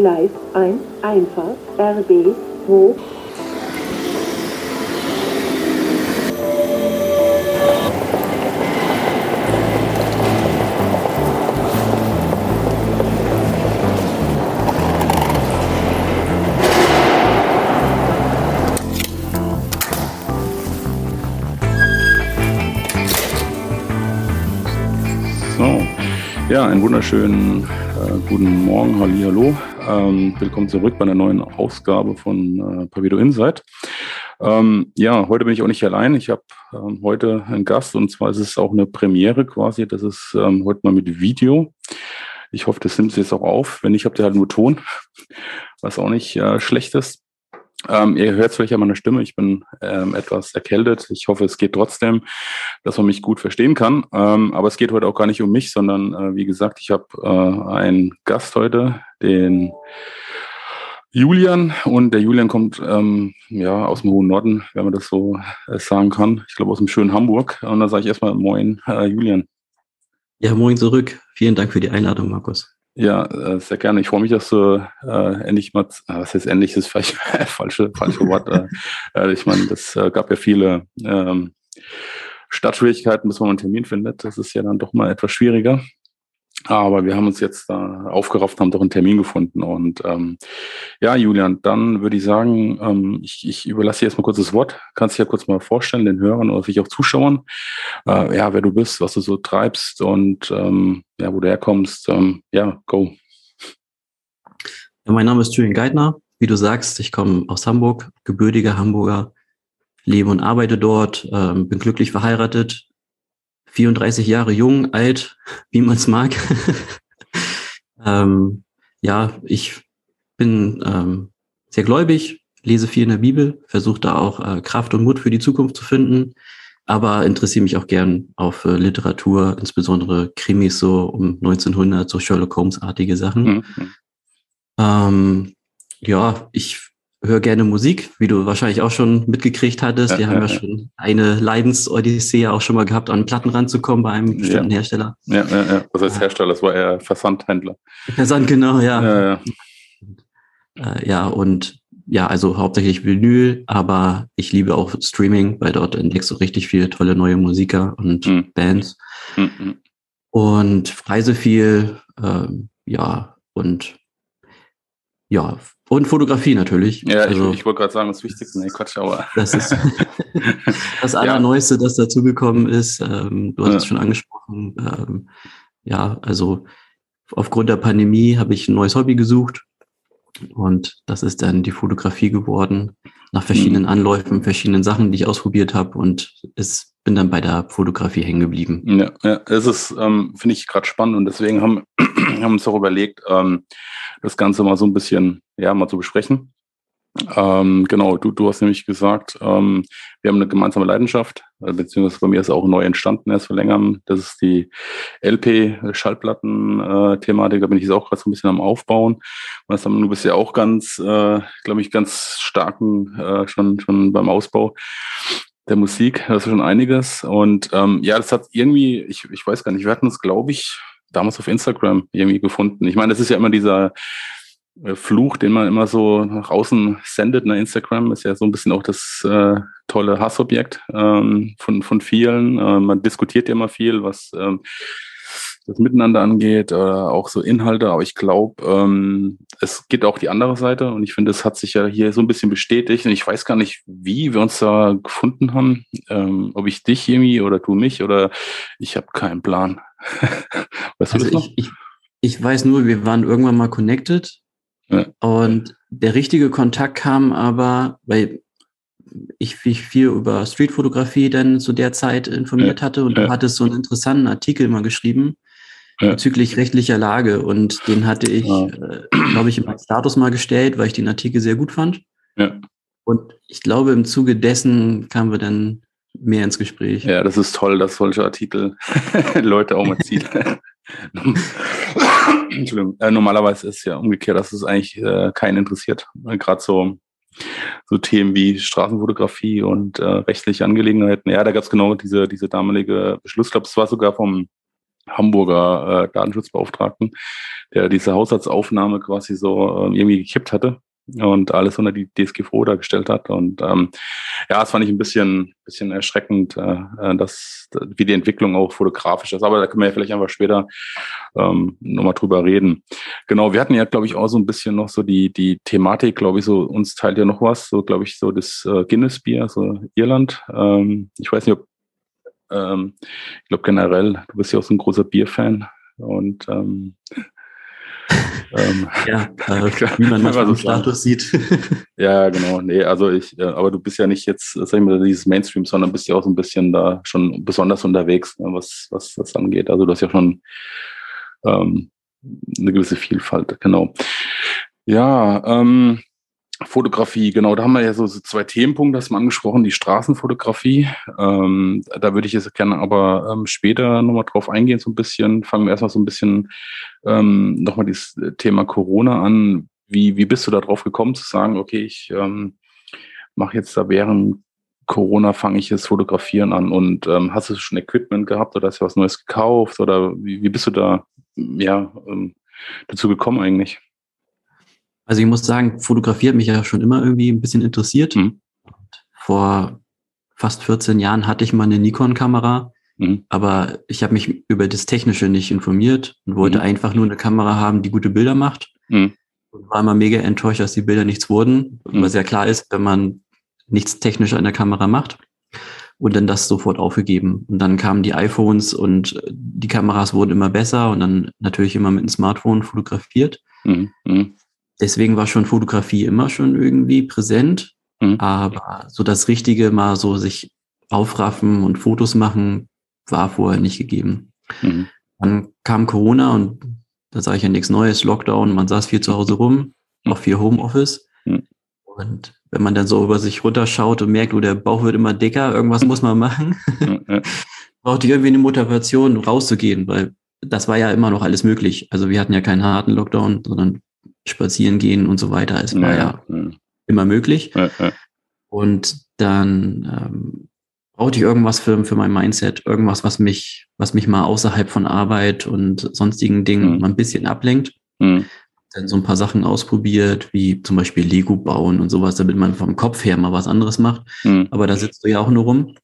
Gleis 1, Einfahrt, RB 2. So, ja, einen wunderschönen äh, guten Morgen, Halli, hallo. Ähm, willkommen zurück bei einer neuen Ausgabe von äh, Pavido Insight. Ähm, ja, heute bin ich auch nicht allein. Ich habe ähm, heute einen Gast und zwar ist es auch eine Premiere quasi. Das ist ähm, heute mal mit Video. Ich hoffe, das nimmt Sie jetzt auch auf. Wenn nicht, habt ihr halt nur Ton, was auch nicht äh, schlecht ist. Ähm, ihr hört vielleicht an meiner Stimme, ich bin ähm, etwas erkältet. Ich hoffe, es geht trotzdem, dass man mich gut verstehen kann. Ähm, aber es geht heute auch gar nicht um mich, sondern äh, wie gesagt, ich habe äh, einen Gast heute, den Julian. Und der Julian kommt ähm, ja aus dem hohen Norden, wenn man das so äh, sagen kann. Ich glaube aus dem schönen Hamburg. Und da sage ich erstmal Moin, äh, Julian. Ja, moin zurück. Vielen Dank für die Einladung, Markus. Ja, äh, sehr gerne. Ich freue mich, dass du äh, endlich mal, äh, was heißt endlich, ist vielleicht falsche, falsche Wort. äh, äh, ich meine, das äh, gab ja viele ähm, Startschwierigkeiten, bis man einen Termin findet. Das ist ja dann doch mal etwas schwieriger. Aber wir haben uns jetzt da aufgerafft, haben doch einen Termin gefunden. Und ähm, ja, Julian, dann würde ich sagen, ähm, ich, ich überlasse dir erstmal kurz das Wort. Kannst dich ja kurz mal vorstellen, den Hörern oder vielleicht auch Zuschauern, äh, ja, wer du bist, was du so treibst und ähm, ja, wo du herkommst. Ähm, ja, go. Ja, mein Name ist Julian Geithner. Wie du sagst, ich komme aus Hamburg, gebürtiger Hamburger, lebe und arbeite dort, ähm, bin glücklich verheiratet, 34 Jahre jung, alt, wie man es mag. ähm, ja, ich bin ähm, sehr gläubig, lese viel in der Bibel, versuche da auch äh, Kraft und Mut für die Zukunft zu finden, aber interessiere mich auch gern auf äh, Literatur, insbesondere Krimis so um 1900, so Sherlock Holmes-artige Sachen. Mhm. Ähm, ja, ich höre gerne Musik, wie du wahrscheinlich auch schon mitgekriegt hattest. Wir ja, haben ja, ja, schon eine Leidensodyssee auch schon mal gehabt, an Platten ranzukommen bei einem bestimmten Hersteller. Ja, ja, ja. Was heißt Hersteller? Das war eher Versandhändler. Versand, genau, ja. Ja, ja. Äh, ja, und ja, also hauptsächlich Vinyl, aber ich liebe auch Streaming, weil dort entdeckst du richtig viele tolle neue Musiker und mhm. Bands. Mhm. Und reise viel, ähm, ja, und ja, und Fotografie natürlich. Ja, also, ich, ich wollte gerade sagen, das Wichtigste, nee, Quatsch, aber. Das ist das Allerneueste, das dazugekommen ist. Ähm, du hast es schon angesprochen. Ähm, ja, also aufgrund der Pandemie habe ich ein neues Hobby gesucht. Und das ist dann die Fotografie geworden, nach verschiedenen mhm. Anläufen, verschiedenen Sachen, die ich ausprobiert habe. Und es bin dann bei der Fotografie hängen geblieben. Ja, ja ist, ähm, finde ich gerade spannend und deswegen haben, haben uns auch überlegt, ähm, das Ganze mal so ein bisschen, ja, mal zu besprechen. Ähm, genau, du, du hast nämlich gesagt, ähm, wir haben eine gemeinsame Leidenschaft, äh, beziehungsweise bei mir ist auch neu entstanden erst vor längerem. Das ist die LP-Schallplatten-Thematik, äh, da bin ich jetzt auch gerade so ein bisschen am Aufbauen. Das haben, du bist ja auch ganz, äh, glaube ich, ganz starken äh, schon, schon beim Ausbau der Musik. Das ist schon einiges. Und ähm, ja, das hat irgendwie, ich, ich weiß gar nicht, wir hatten uns, glaube ich, damals auf Instagram irgendwie gefunden. Ich meine, das ist ja immer dieser äh, Fluch, den man immer so nach außen sendet. Ne? Instagram ist ja so ein bisschen auch das äh, tolle Hassobjekt ähm, von, von vielen. Äh, man diskutiert ja immer viel, was ähm, das Miteinander angeht, oder auch so Inhalte. Aber ich glaube, ähm, es geht auch die andere Seite. Und ich finde, es hat sich ja hier so ein bisschen bestätigt. Und ich weiß gar nicht, wie wir uns da gefunden haben. Ähm, ob ich dich irgendwie oder du mich oder ich habe keinen Plan. weißt also ich, ich, ich, weiß nur, wir waren irgendwann mal connected. Ja. Und der richtige Kontakt kam aber, weil ich mich viel über Streetfotografie dann zu der Zeit informiert hatte und ja. du hattest so einen interessanten Artikel mal geschrieben ja. bezüglich rechtlicher Lage und den hatte ich, ja. äh, glaube ich, meinen Status mal gestellt, weil ich den Artikel sehr gut fand. Ja. Und ich glaube, im Zuge dessen kamen wir dann mehr ins Gespräch. Ja, das ist toll, dass solche Artikel Leute auch mal ziehen. Entschuldigung. Äh, normalerweise ist es ja umgekehrt, dass es eigentlich äh, keinen interessiert. Gerade so, so Themen wie Straßenfotografie und äh, rechtliche Angelegenheiten. Ja, da gab es genau diese, diese damalige Beschluss. Ich glaube, es war sogar vom Hamburger äh, Datenschutzbeauftragten, der diese Haushaltsaufnahme quasi so äh, irgendwie gekippt hatte und alles unter die DSGVO dargestellt hat. Und ähm, ja, das fand ich ein bisschen, bisschen erschreckend, äh, äh dass, wie die Entwicklung auch fotografisch ist. Aber da können wir ja vielleicht einfach später ähm, nochmal drüber reden. Genau, wir hatten ja, glaube ich, auch so ein bisschen noch so die, die Thematik, glaube ich, so uns teilt ja noch was, so glaube ich, so das äh, Guinness-Bier, so Irland. Ähm, ich weiß nicht, ob ähm, ich glaube generell, du bist ja auch so ein großer Bierfan und ähm, ähm, ja, äh, wie man manchmal so Status sieht. ja, genau. Nee, also ich, äh, aber du bist ja nicht jetzt, sag ich mal, dieses Mainstream, sondern bist ja auch so ein bisschen da schon besonders unterwegs, ne, was, was das angeht. Also du hast ja schon ähm, eine gewisse Vielfalt, genau. Ja, ähm, Fotografie, genau, da haben wir ja so, so zwei Themenpunkte, das mal angesprochen, die Straßenfotografie. Ähm, da würde ich jetzt gerne aber ähm, später nochmal drauf eingehen, so ein bisschen. Fangen wir erstmal so ein bisschen ähm, nochmal dieses Thema Corona an. Wie, wie bist du da drauf gekommen zu sagen, okay, ich ähm, mache jetzt da während Corona fange ich jetzt Fotografieren an und ähm, hast du schon Equipment gehabt oder hast du was Neues gekauft oder wie, wie bist du da ja, ähm, dazu gekommen eigentlich? Also ich muss sagen, Fotografie hat mich ja schon immer irgendwie ein bisschen interessiert. Mhm. Vor fast 14 Jahren hatte ich mal eine Nikon-Kamera, mhm. aber ich habe mich über das Technische nicht informiert und wollte mhm. einfach nur eine Kamera haben, die gute Bilder macht. Mhm. Und war immer mega enttäuscht, dass die Bilder nichts wurden, mhm. was ja klar ist, wenn man nichts technisch an der Kamera macht. Und dann das sofort aufgegeben. Und dann kamen die iPhones und die Kameras wurden immer besser und dann natürlich immer mit dem Smartphone fotografiert. Deswegen war schon Fotografie immer schon irgendwie präsent. Mhm. Aber so das Richtige mal so sich aufraffen und Fotos machen, war vorher nicht gegeben. Mhm. Dann kam Corona und da sage ich ja nichts Neues, Lockdown, man saß viel zu Hause rum, mhm. auch viel Homeoffice. Mhm. Und wenn man dann so über sich runterschaut und merkt, oh, der Bauch wird immer dicker, irgendwas muss man machen, brauchte ich irgendwie eine Motivation, rauszugehen, weil das war ja immer noch alles möglich. Also wir hatten ja keinen harten Lockdown, sondern spazieren gehen und so weiter. Es war ja, ja immer möglich. Ja, und dann ähm, brauchte ich irgendwas für, für mein Mindset, irgendwas, was mich, was mich mal außerhalb von Arbeit und sonstigen Dingen mhm. mal ein bisschen ablenkt. Mhm. Dann so ein paar Sachen ausprobiert, wie zum Beispiel Lego bauen und sowas, damit man vom Kopf her mal was anderes macht. Mhm. Aber da sitzt du ja auch nur rum.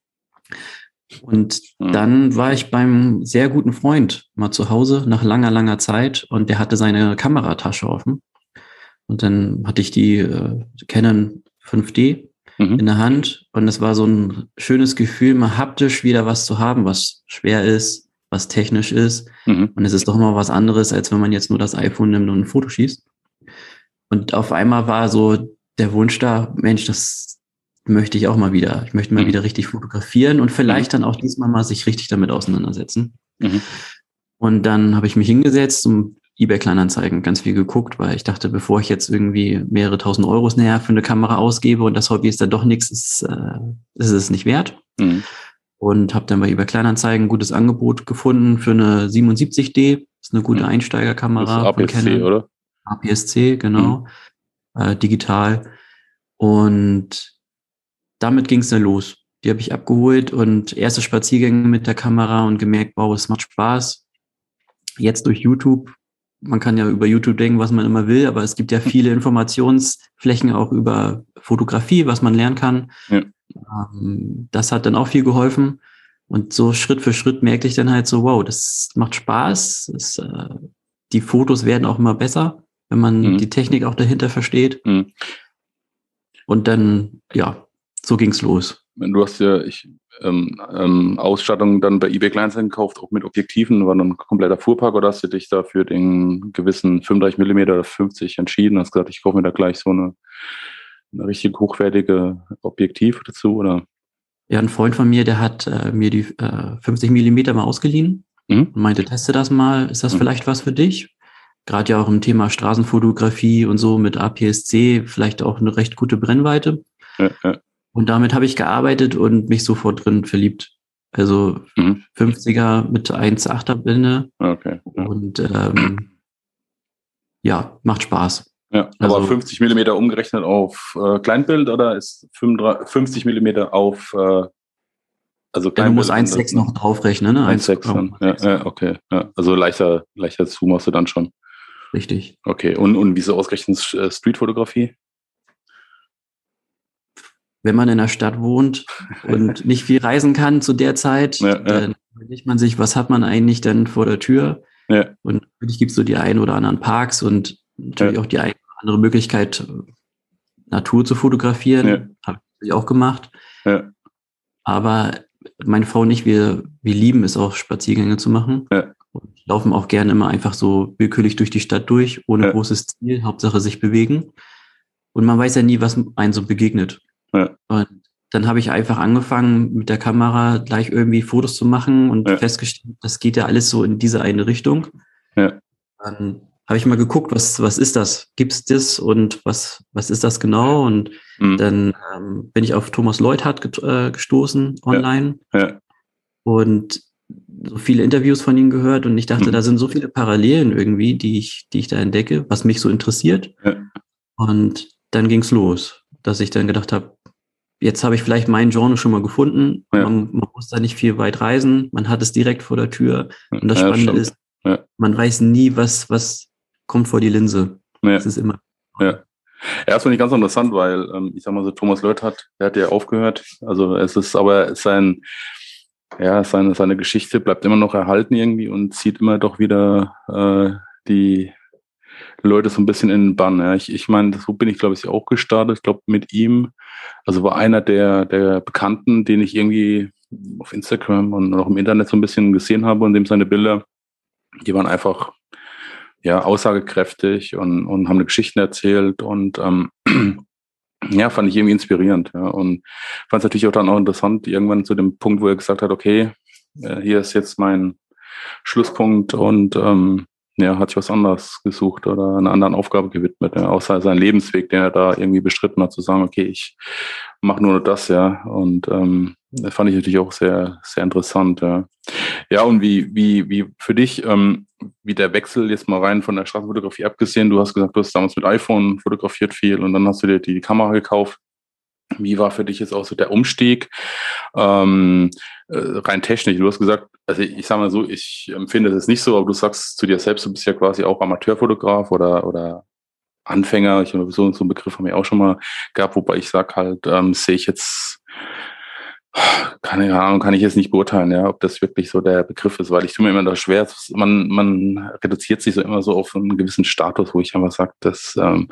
Und mhm. dann war ich beim sehr guten Freund mal zu Hause nach langer, langer Zeit und der hatte seine Kameratasche offen. Und dann hatte ich die äh, Canon 5D mhm. in der Hand und es war so ein schönes Gefühl, mal haptisch wieder was zu haben, was schwer ist, was technisch ist. Mhm. Und es ist doch mal was anderes, als wenn man jetzt nur das iPhone nimmt und ein Foto schießt. Und auf einmal war so der Wunsch da, Mensch, das, möchte ich auch mal wieder. Ich möchte mal mhm. wieder richtig fotografieren und vielleicht mhm. dann auch diesmal mal sich richtig damit auseinandersetzen. Mhm. Und dann habe ich mich hingesetzt und eBay Kleinanzeigen ganz viel geguckt, weil ich dachte, bevor ich jetzt irgendwie mehrere tausend Euros näher für eine Kamera ausgebe und das Hobby ist dann doch nichts, ist, äh, ist es nicht wert. Mhm. Und habe dann bei eBay Kleinanzeigen ein gutes Angebot gefunden für eine 77D. Das ist eine gute mhm. Einsteigerkamera. Das ist APS-C, oder? APS-C, genau. Mhm. Äh, digital. Und damit ging es dann los. Die habe ich abgeholt und erste Spaziergänge mit der Kamera und gemerkt, wow, es macht Spaß. Jetzt durch YouTube. Man kann ja über YouTube denken, was man immer will, aber es gibt ja viele Informationsflächen auch über Fotografie, was man lernen kann. Ja. Ähm, das hat dann auch viel geholfen. Und so Schritt für Schritt merkte ich dann halt so, wow, das macht Spaß. Das, äh, die Fotos werden auch immer besser, wenn man mhm. die Technik auch dahinter versteht. Mhm. Und dann, ja, so ging's los. Du hast ja ich, ähm, ähm, Ausstattung dann bei eBay Kleinanzeigen gekauft, auch mit Objektiven, war dann ein kompletter Fuhrpark oder hast du dich da für den gewissen 35 mm oder 50 entschieden? Hast gesagt, ich kaufe mir da gleich so eine, eine richtig hochwertige Objektiv dazu, oder? Ja, ein Freund von mir, der hat äh, mir die äh, 50 mm mal ausgeliehen mhm. und meinte, teste das mal, ist das mhm. vielleicht was für dich? Gerade ja auch im Thema Straßenfotografie und so mit APS-C vielleicht auch eine recht gute Brennweite. Ja, ja. Und damit habe ich gearbeitet und mich sofort drin verliebt. Also mhm. 50er mit 1,8er Blende. Okay. Ja. Und ähm, ja, macht Spaß. Ja, aber also, 50 Millimeter umgerechnet auf äh, Kleinbild oder ist 55, 50 Millimeter auf äh, Also kein ja, du musst 1,6 noch draufrechnen, ne? 1,6 ja, ja, okay. Ja. Also leichter, leichter Zoom hast du dann schon. Richtig. Okay, und, und wieso ausgerechnet äh, Streetfotografie? Wenn man in der Stadt wohnt und nicht viel reisen kann zu der Zeit, ja, dann überlegt man sich, was hat man eigentlich denn vor der Tür? Ja. Und natürlich gibt es so die ein oder anderen Parks und natürlich auch die eine oder andere Möglichkeit, Natur zu fotografieren. Habe ich auch gemacht. Aber meine Frau und ich, wir, wir lieben es auch, Spaziergänge zu machen. Ja. Und laufen auch gerne immer einfach so willkürlich durch die Stadt durch, ohne ja. großes Ziel, Hauptsache sich bewegen. Und man weiß ja nie, was einem so begegnet. Ja. Und dann habe ich einfach angefangen, mit der Kamera gleich irgendwie Fotos zu machen und ja. festgestellt, das geht ja alles so in diese eine Richtung. Ja. Dann habe ich mal geguckt, was, was ist das? Gibt es das und was, was ist das genau? Und mhm. dann ähm, bin ich auf Thomas Leuthard äh, gestoßen online ja. Und so viele Interviews von ihm gehört und ich dachte, mhm. da sind so viele Parallelen irgendwie, die ich, die ich da entdecke, was mich so interessiert. Und dann ging es los, dass ich dann gedacht habe, jetzt habe ich vielleicht mein Genre schon mal gefunden. Man, man, muss da nicht viel weit reisen, man hat es direkt vor der Tür. Und das Spannende ist, man weiß nie, was, was kommt vor die Linse. Ja. Das ist immer. Ja. Ja, das finde ich ganz interessant, weil ähm, ich sag mal so, Thomas Leut hat, der hat ja aufgehört. Also es ist aber sein, ja, seine, seine Geschichte bleibt immer noch erhalten irgendwie und zieht immer doch wieder äh, die Leute so ein bisschen in den Bann. Ja. Ich, ich meine, so bin ich, glaube ich, auch gestartet. Ich glaube, mit ihm, also war einer der, der Bekannten, den ich irgendwie auf Instagram und auch im Internet so ein bisschen gesehen habe und dem seine Bilder, die waren einfach ja, aussagekräftig und, und haben eine Geschichten erzählt und ähm, ja, fand ich irgendwie inspirierend. Ja, und fand es natürlich auch dann auch interessant, irgendwann zu dem Punkt, wo er gesagt hat, okay, äh, hier ist jetzt mein Schlusspunkt und ähm, ja, hat sich was anderes gesucht oder einer anderen Aufgabe gewidmet, ja, außer seinen Lebensweg, den er da irgendwie bestritten hat, zu sagen, okay, ich mache nur das, ja. Und ähm, das fand ich natürlich auch sehr, sehr interessant, ja. Ja, und wie, wie, wie für dich, ähm, wie der Wechsel jetzt mal rein von der Straßenfotografie abgesehen, du hast gesagt, du hast damals mit iPhone fotografiert viel und dann hast du dir die Kamera gekauft. Wie war für dich jetzt auch so der Umstieg? Ähm, äh, rein technisch, du hast gesagt, also ich, sage mal so, ich empfinde das nicht so, aber du sagst zu dir selbst, du bist ja quasi auch Amateurfotograf oder, oder Anfänger. Ich habe so, so einen Begriff haben wir auch schon mal gehabt, wobei ich sage halt, ähm, sehe ich jetzt keine Ahnung, kann ich jetzt nicht beurteilen, ja, ob das wirklich so der Begriff ist, weil ich tue mir immer das schwer. Man, man reduziert sich so immer so auf einen gewissen Status, wo ich einfach sage, das ähm,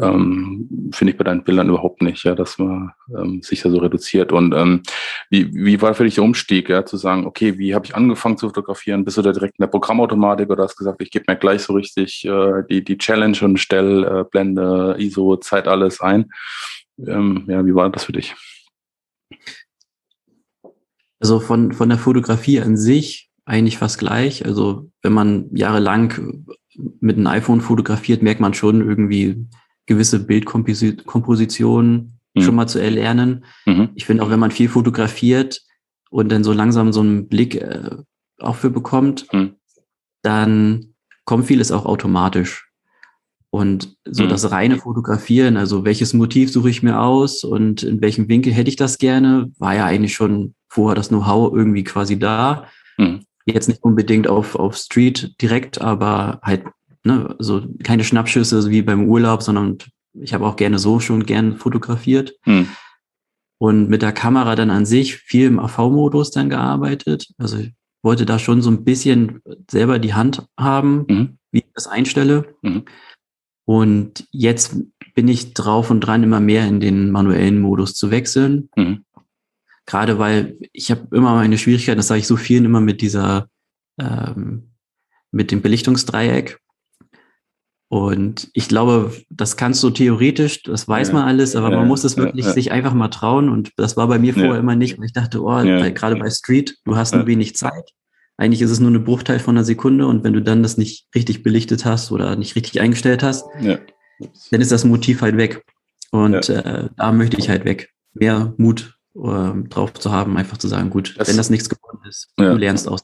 ähm, finde ich bei deinen Bildern überhaupt nicht, ja, dass man ähm, sich da so reduziert. Und ähm, wie, wie war für dich der Umstieg, ja, zu sagen, okay, wie habe ich angefangen zu fotografieren? Bist du da direkt in der Programmautomatik oder hast gesagt, ich gebe mir gleich so richtig äh, die, die Challenge und stell äh, Blende, ISO, Zeit alles ein? Ähm, ja, wie war das für dich? Also von, von der Fotografie an sich eigentlich fast gleich. Also wenn man jahrelang mit einem iPhone fotografiert, merkt man schon irgendwie gewisse Bildkompositionen mhm. schon mal zu erlernen. Mhm. Ich finde auch, wenn man viel fotografiert und dann so langsam so einen Blick äh, auch für bekommt, mhm. dann kommt vieles auch automatisch. Und so mhm. das reine Fotografieren, also welches Motiv suche ich mir aus und in welchem Winkel hätte ich das gerne, war ja eigentlich schon vorher das Know-how irgendwie quasi da. Mhm. Jetzt nicht unbedingt auf, auf Street direkt, aber halt, ne, so keine Schnappschüsse wie beim Urlaub, sondern ich habe auch gerne so schon gern fotografiert. Mhm. Und mit der Kamera dann an sich viel im AV-Modus dann gearbeitet. Also ich wollte da schon so ein bisschen selber die Hand haben, mhm. wie ich das einstelle. Mhm. Und jetzt bin ich drauf und dran, immer mehr in den manuellen Modus zu wechseln. Mhm. Gerade weil ich habe immer meine Schwierigkeiten, das sage ich so vielen immer mit dieser, ähm, mit dem Belichtungsdreieck. Und ich glaube, das kannst du theoretisch, das weiß ja, man alles, aber ja, man muss es wirklich ja, sich einfach mal trauen. Und das war bei mir vorher immer nicht. Und ich dachte, oh, gerade bei Street, du hast nur wenig Zeit. Eigentlich ist es nur eine Bruchteil von einer Sekunde. Und wenn du dann das nicht richtig belichtet hast oder nicht richtig eingestellt hast, dann ist das Motiv halt weg. Und äh, da möchte ich halt weg. Mehr Mut äh, drauf zu haben, einfach zu sagen, gut, das, wenn das nichts geworden ist, du lernst aus.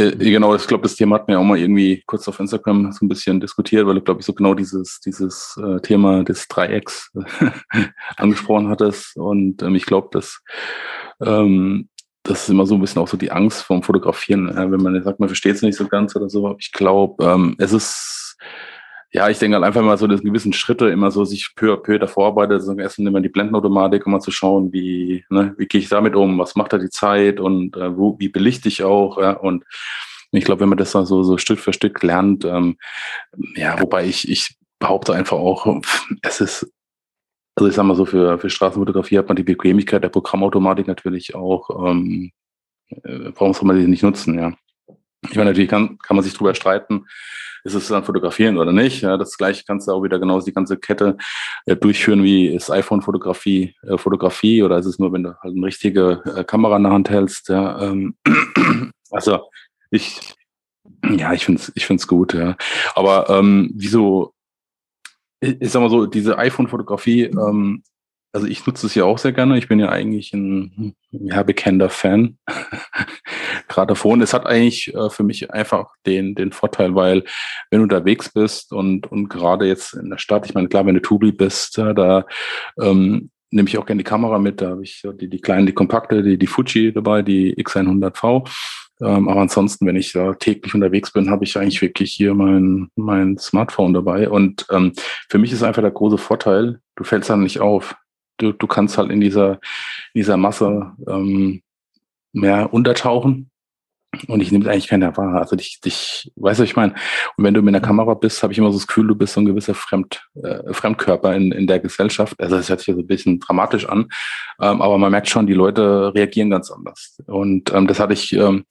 Äh, genau, ich glaube, das Thema hatten wir auch mal irgendwie kurz auf Instagram so ein bisschen diskutiert, weil du, glaube ich, so genau dieses, dieses äh, Thema des Dreiecks angesprochen hattest. Und ähm, ich glaube, dass ähm, das ist immer so ein bisschen auch so die Angst vom Fotografieren. Ja, wenn man sagt, man versteht es nicht so ganz oder so. Ich glaube, ähm, es ist, ja, ich denke halt einfach mal so, dass gewissen Schritte immer so sich peu à peu davor arbeitet. Also erst nimmt man die Blendenautomatik, um mal zu schauen, wie, ne, wie gehe ich damit um, was macht da die Zeit und äh, wo, wie belichte ich auch, ja, und ich glaube, wenn man das dann so, so Stück für Stück lernt, ähm, ja, wobei ich, ich behaupte einfach auch, es ist also ich sag mal so, für, für Straßenfotografie hat man die Bequemlichkeit der Programmautomatik natürlich auch, ähm, äh, warum soll man die nicht nutzen, ja. Ich meine, natürlich kann, kann man sich drüber streiten, ist es dann fotografieren oder nicht. Ja, das gleiche kannst du auch wieder genauso die ganze Kette äh, durchführen, wie ist iPhone-Fotografie äh, Fotografie oder ist es nur, wenn du halt eine richtige äh, Kamera in der Hand hältst. Ja, ähm, also ich, ja, ich finde es ich find's gut, ja. Aber ähm, wieso ich sag mal so, diese iPhone-Fotografie, ähm, also ich nutze es ja auch sehr gerne. Ich bin ja eigentlich ein ja, bekennender Fan. Gerade davon. Es hat eigentlich äh, für mich einfach den, den Vorteil, weil wenn du unterwegs bist und, und gerade jetzt in der Stadt, ich meine, klar, wenn du Tubi bist, ja, da ähm, nehme ich auch gerne die Kamera mit. Da habe ich die, die kleinen, die kompakte, die, die Fuji dabei, die X100V. Ähm, aber ansonsten, wenn ich da täglich unterwegs bin, habe ich eigentlich wirklich hier mein, mein Smartphone dabei. Und ähm, für mich ist einfach der große Vorteil, du fällst dann nicht auf. Du, du kannst halt in dieser, in dieser Masse ähm, mehr untertauchen und ich nehme eigentlich keiner wahr. Also dich, dich, weißt du, ich meine, und wenn du mit einer Kamera bist, habe ich immer so das Gefühl, du bist so ein gewisser Fremd, äh, Fremdkörper in, in der Gesellschaft. Also das hört sich so ein bisschen dramatisch an, ähm, aber man merkt schon, die Leute reagieren ganz anders. Und ähm, das hatte ich ähm,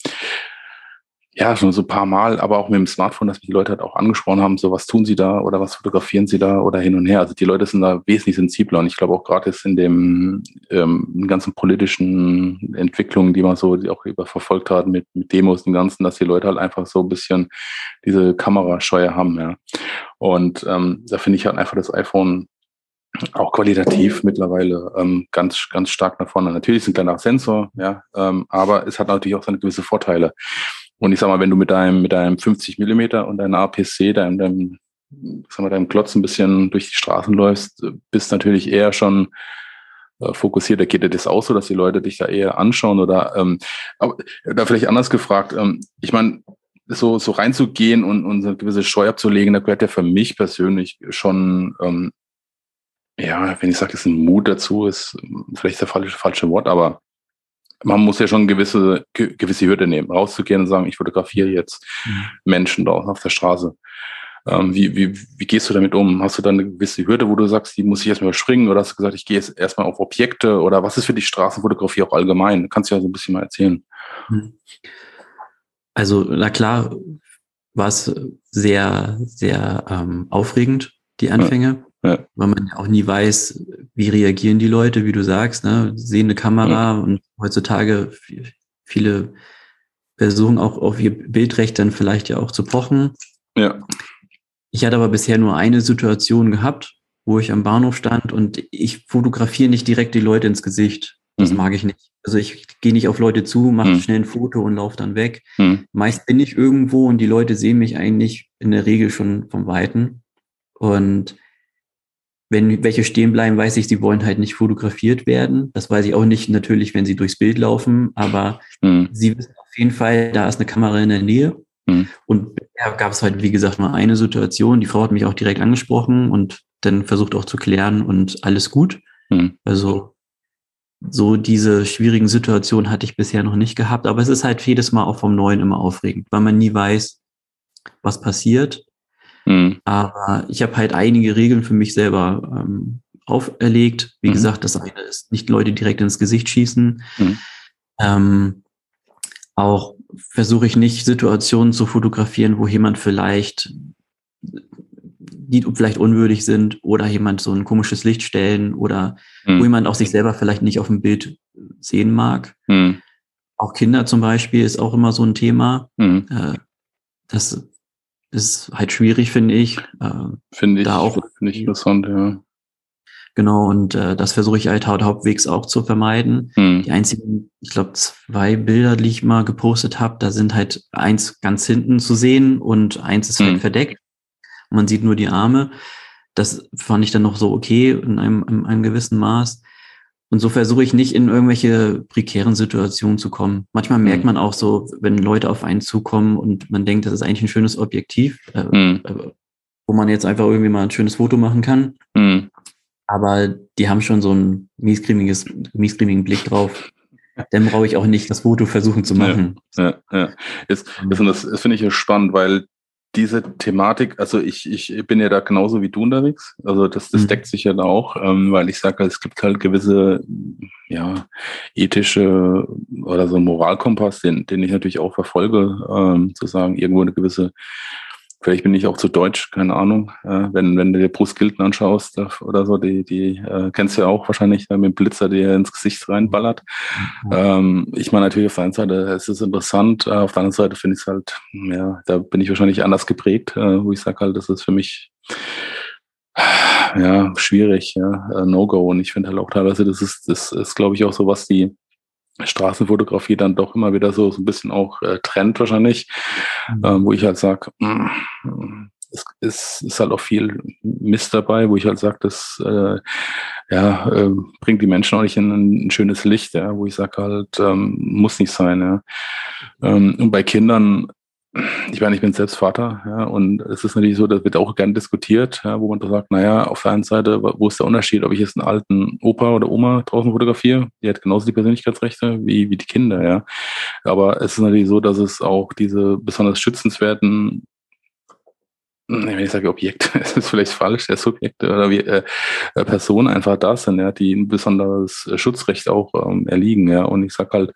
ja, schon so ein paar Mal, aber auch mit dem Smartphone, dass mich die Leute halt auch angesprochen haben, so was tun sie da oder was fotografieren sie da oder hin und her. Also die Leute sind da wesentlich sensibler und ich glaube auch gerade jetzt in dem ähm, ganzen politischen Entwicklungen, die man so die auch über verfolgt hat mit, mit Demos und Ganzen, dass die Leute halt einfach so ein bisschen diese Kamerascheue haben, ja. Und ähm, da finde ich halt einfach das iPhone auch qualitativ mittlerweile ähm, ganz, ganz stark nach vorne. Natürlich ist ein kleiner Sensor, ja, ähm, aber es hat natürlich auch seine gewisse Vorteile. Und ich sag mal, wenn du mit deinem, mit deinem 50 Millimeter und deinem APC, deinem, deinem, sag mal, deinem Klotz ein bisschen durch die Straßen läufst, bist natürlich eher schon äh, fokussiert. Da geht dir das auch so, dass die Leute dich da eher anschauen oder, ähm, aber da vielleicht anders gefragt. Ähm, ich meine, so, so reinzugehen und, und so eine gewisse Scheu abzulegen, da gehört ja für mich persönlich schon, ähm, ja, wenn ich sage, es ist ein Mut dazu, ist vielleicht das falsche, falsche Wort, aber man muss ja schon gewisse, gewisse Hürde nehmen, rauszugehen und sagen, ich fotografiere jetzt mhm. Menschen da auf der Straße. Ähm, wie, wie, wie gehst du damit um? Hast du da eine gewisse Hürde, wo du sagst, die muss ich erstmal überspringen? Oder hast du gesagt, ich gehe jetzt erstmal auf Objekte? Oder was ist für die Straßenfotografie auch allgemein? Kannst du ja so ein bisschen mal erzählen. Mhm. Also, na klar, war es sehr, sehr ähm, aufregend, die Anfänge. Ja. Weil man ja auch nie weiß, wie reagieren die Leute, wie du sagst, ne? sehen eine Kamera ja. und heutzutage viele versuchen auch auf ihr Bildrecht dann vielleicht ja auch zu pochen. Ja. Ich hatte aber bisher nur eine Situation gehabt, wo ich am Bahnhof stand und ich fotografiere nicht direkt die Leute ins Gesicht. Das mhm. mag ich nicht. Also ich gehe nicht auf Leute zu, mache mhm. schnell ein Foto und laufe dann weg. Mhm. Meist bin ich irgendwo und die Leute sehen mich eigentlich in der Regel schon vom Weiten. Und wenn welche stehen bleiben, weiß ich, sie wollen halt nicht fotografiert werden. Das weiß ich auch nicht natürlich, wenn sie durchs Bild laufen, aber mhm. sie wissen auf jeden Fall, da ist eine Kamera in der Nähe. Mhm. Und da gab es halt, wie gesagt, nur eine Situation. Die Frau hat mich auch direkt angesprochen und dann versucht auch zu klären und alles gut. Mhm. Also so diese schwierigen Situationen hatte ich bisher noch nicht gehabt, aber es ist halt jedes Mal auch vom Neuen immer aufregend, weil man nie weiß, was passiert Mhm. Aber ich habe halt einige Regeln für mich selber ähm, auferlegt. Wie mhm. gesagt, das eine ist nicht Leute direkt ins Gesicht schießen. Mhm. Ähm, auch versuche ich nicht Situationen zu fotografieren, wo jemand vielleicht die vielleicht unwürdig sind oder jemand so ein komisches Licht stellen oder mhm. wo jemand auch sich selber vielleicht nicht auf dem Bild sehen mag. Mhm. Auch Kinder zum Beispiel ist auch immer so ein Thema. Mhm. Äh, das ist halt schwierig, finde ich. Äh, finde ich, da auch, finde ich interessant, ja. Genau, und äh, das versuche ich halt hauptwegs auch zu vermeiden. Hm. Die einzigen, ich glaube, zwei Bilder, die ich mal gepostet habe, da sind halt eins ganz hinten zu sehen und eins ist halt hm. halt verdeckt. Man sieht nur die Arme. Das fand ich dann noch so okay in einem, in einem gewissen Maß. Und so versuche ich nicht in irgendwelche prekären Situationen zu kommen. Manchmal merkt mhm. man auch so, wenn Leute auf einen zukommen und man denkt, das ist eigentlich ein schönes Objektiv, äh, mhm. äh, wo man jetzt einfach irgendwie mal ein schönes Foto machen kann. Mhm. Aber die haben schon so einen miesgrimmiges, miesgrimmigen Blick drauf. Dann brauche ich auch nicht das Foto versuchen zu machen. Ja, ja, ja. Jetzt, das, das finde ich spannend, weil diese Thematik, also ich, ich bin ja da genauso wie du unterwegs. Also das, das mhm. deckt sich ja da auch, ähm, weil ich sage, es gibt halt gewisse ja, ethische oder so Moralkompass, den, den ich natürlich auch verfolge, ähm, zu sagen, irgendwo eine gewisse Vielleicht bin ich auch zu deutsch, keine Ahnung. Äh, wenn, wenn du dir Bruce Gilton anschaust oder so, die, die äh, kennst du ja auch wahrscheinlich äh, mit dem Blitzer, der ins Gesicht reinballert. Mhm. Ähm, ich meine natürlich auf der einen Seite, es ist interessant, äh, auf der anderen Seite finde ich es halt, ja, da bin ich wahrscheinlich anders geprägt, äh, wo ich sage halt, das ist für mich ja schwierig, ja, äh, No-Go. Und ich finde halt auch teilweise, das ist, das ist, glaube ich, auch so, was die Straßenfotografie dann doch immer wieder so, so ein bisschen auch äh, Trend wahrscheinlich, mhm. äh, wo ich halt sage, mm, es ist, ist halt auch viel Mist dabei, wo ich halt sage, das äh, ja, äh, bringt die Menschen auch nicht in ein, ein schönes Licht, ja, wo ich sage halt, ähm, muss nicht sein. Ja. Ähm, und bei Kindern ich meine, ich bin selbst Vater, ja, und es ist natürlich so, das wird auch gern diskutiert, ja, wo man da sagt, naja, auf der einen Seite, wo ist der Unterschied, ob ich jetzt einen alten Opa oder Oma draußen fotografiere, die hat genauso die Persönlichkeitsrechte wie, wie die Kinder, ja. Aber es ist natürlich so, dass es auch diese besonders schützenswerten wenn ich sage Objekt, ist es vielleicht falsch, der Subjekte oder wie, äh, äh, Personen einfach da sind, ja, die ein besonderes Schutzrecht auch ähm, erliegen, ja. Und ich sage halt,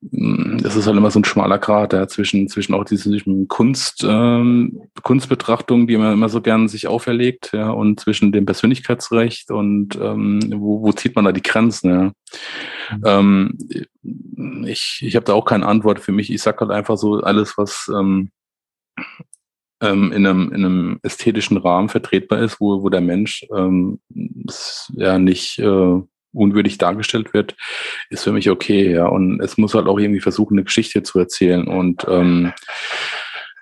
das ist halt immer so ein schmaler Grat ja, zwischen, zwischen auch diesen Kunst, ähm, Kunstbetrachtungen, die man immer so gern sich auferlegt, ja, und zwischen dem Persönlichkeitsrecht und ähm, wo, wo zieht man da die Grenzen, ja. Mhm. Ähm, ich ich habe da auch keine Antwort für mich. Ich sag halt einfach so, alles, was ähm, ähm, in, einem, in einem ästhetischen Rahmen vertretbar ist, wo, wo der Mensch ähm, ja nicht äh, unwürdig dargestellt wird, ist für mich okay, ja. Und es muss halt auch irgendwie versuchen, eine Geschichte zu erzählen. Und ähm,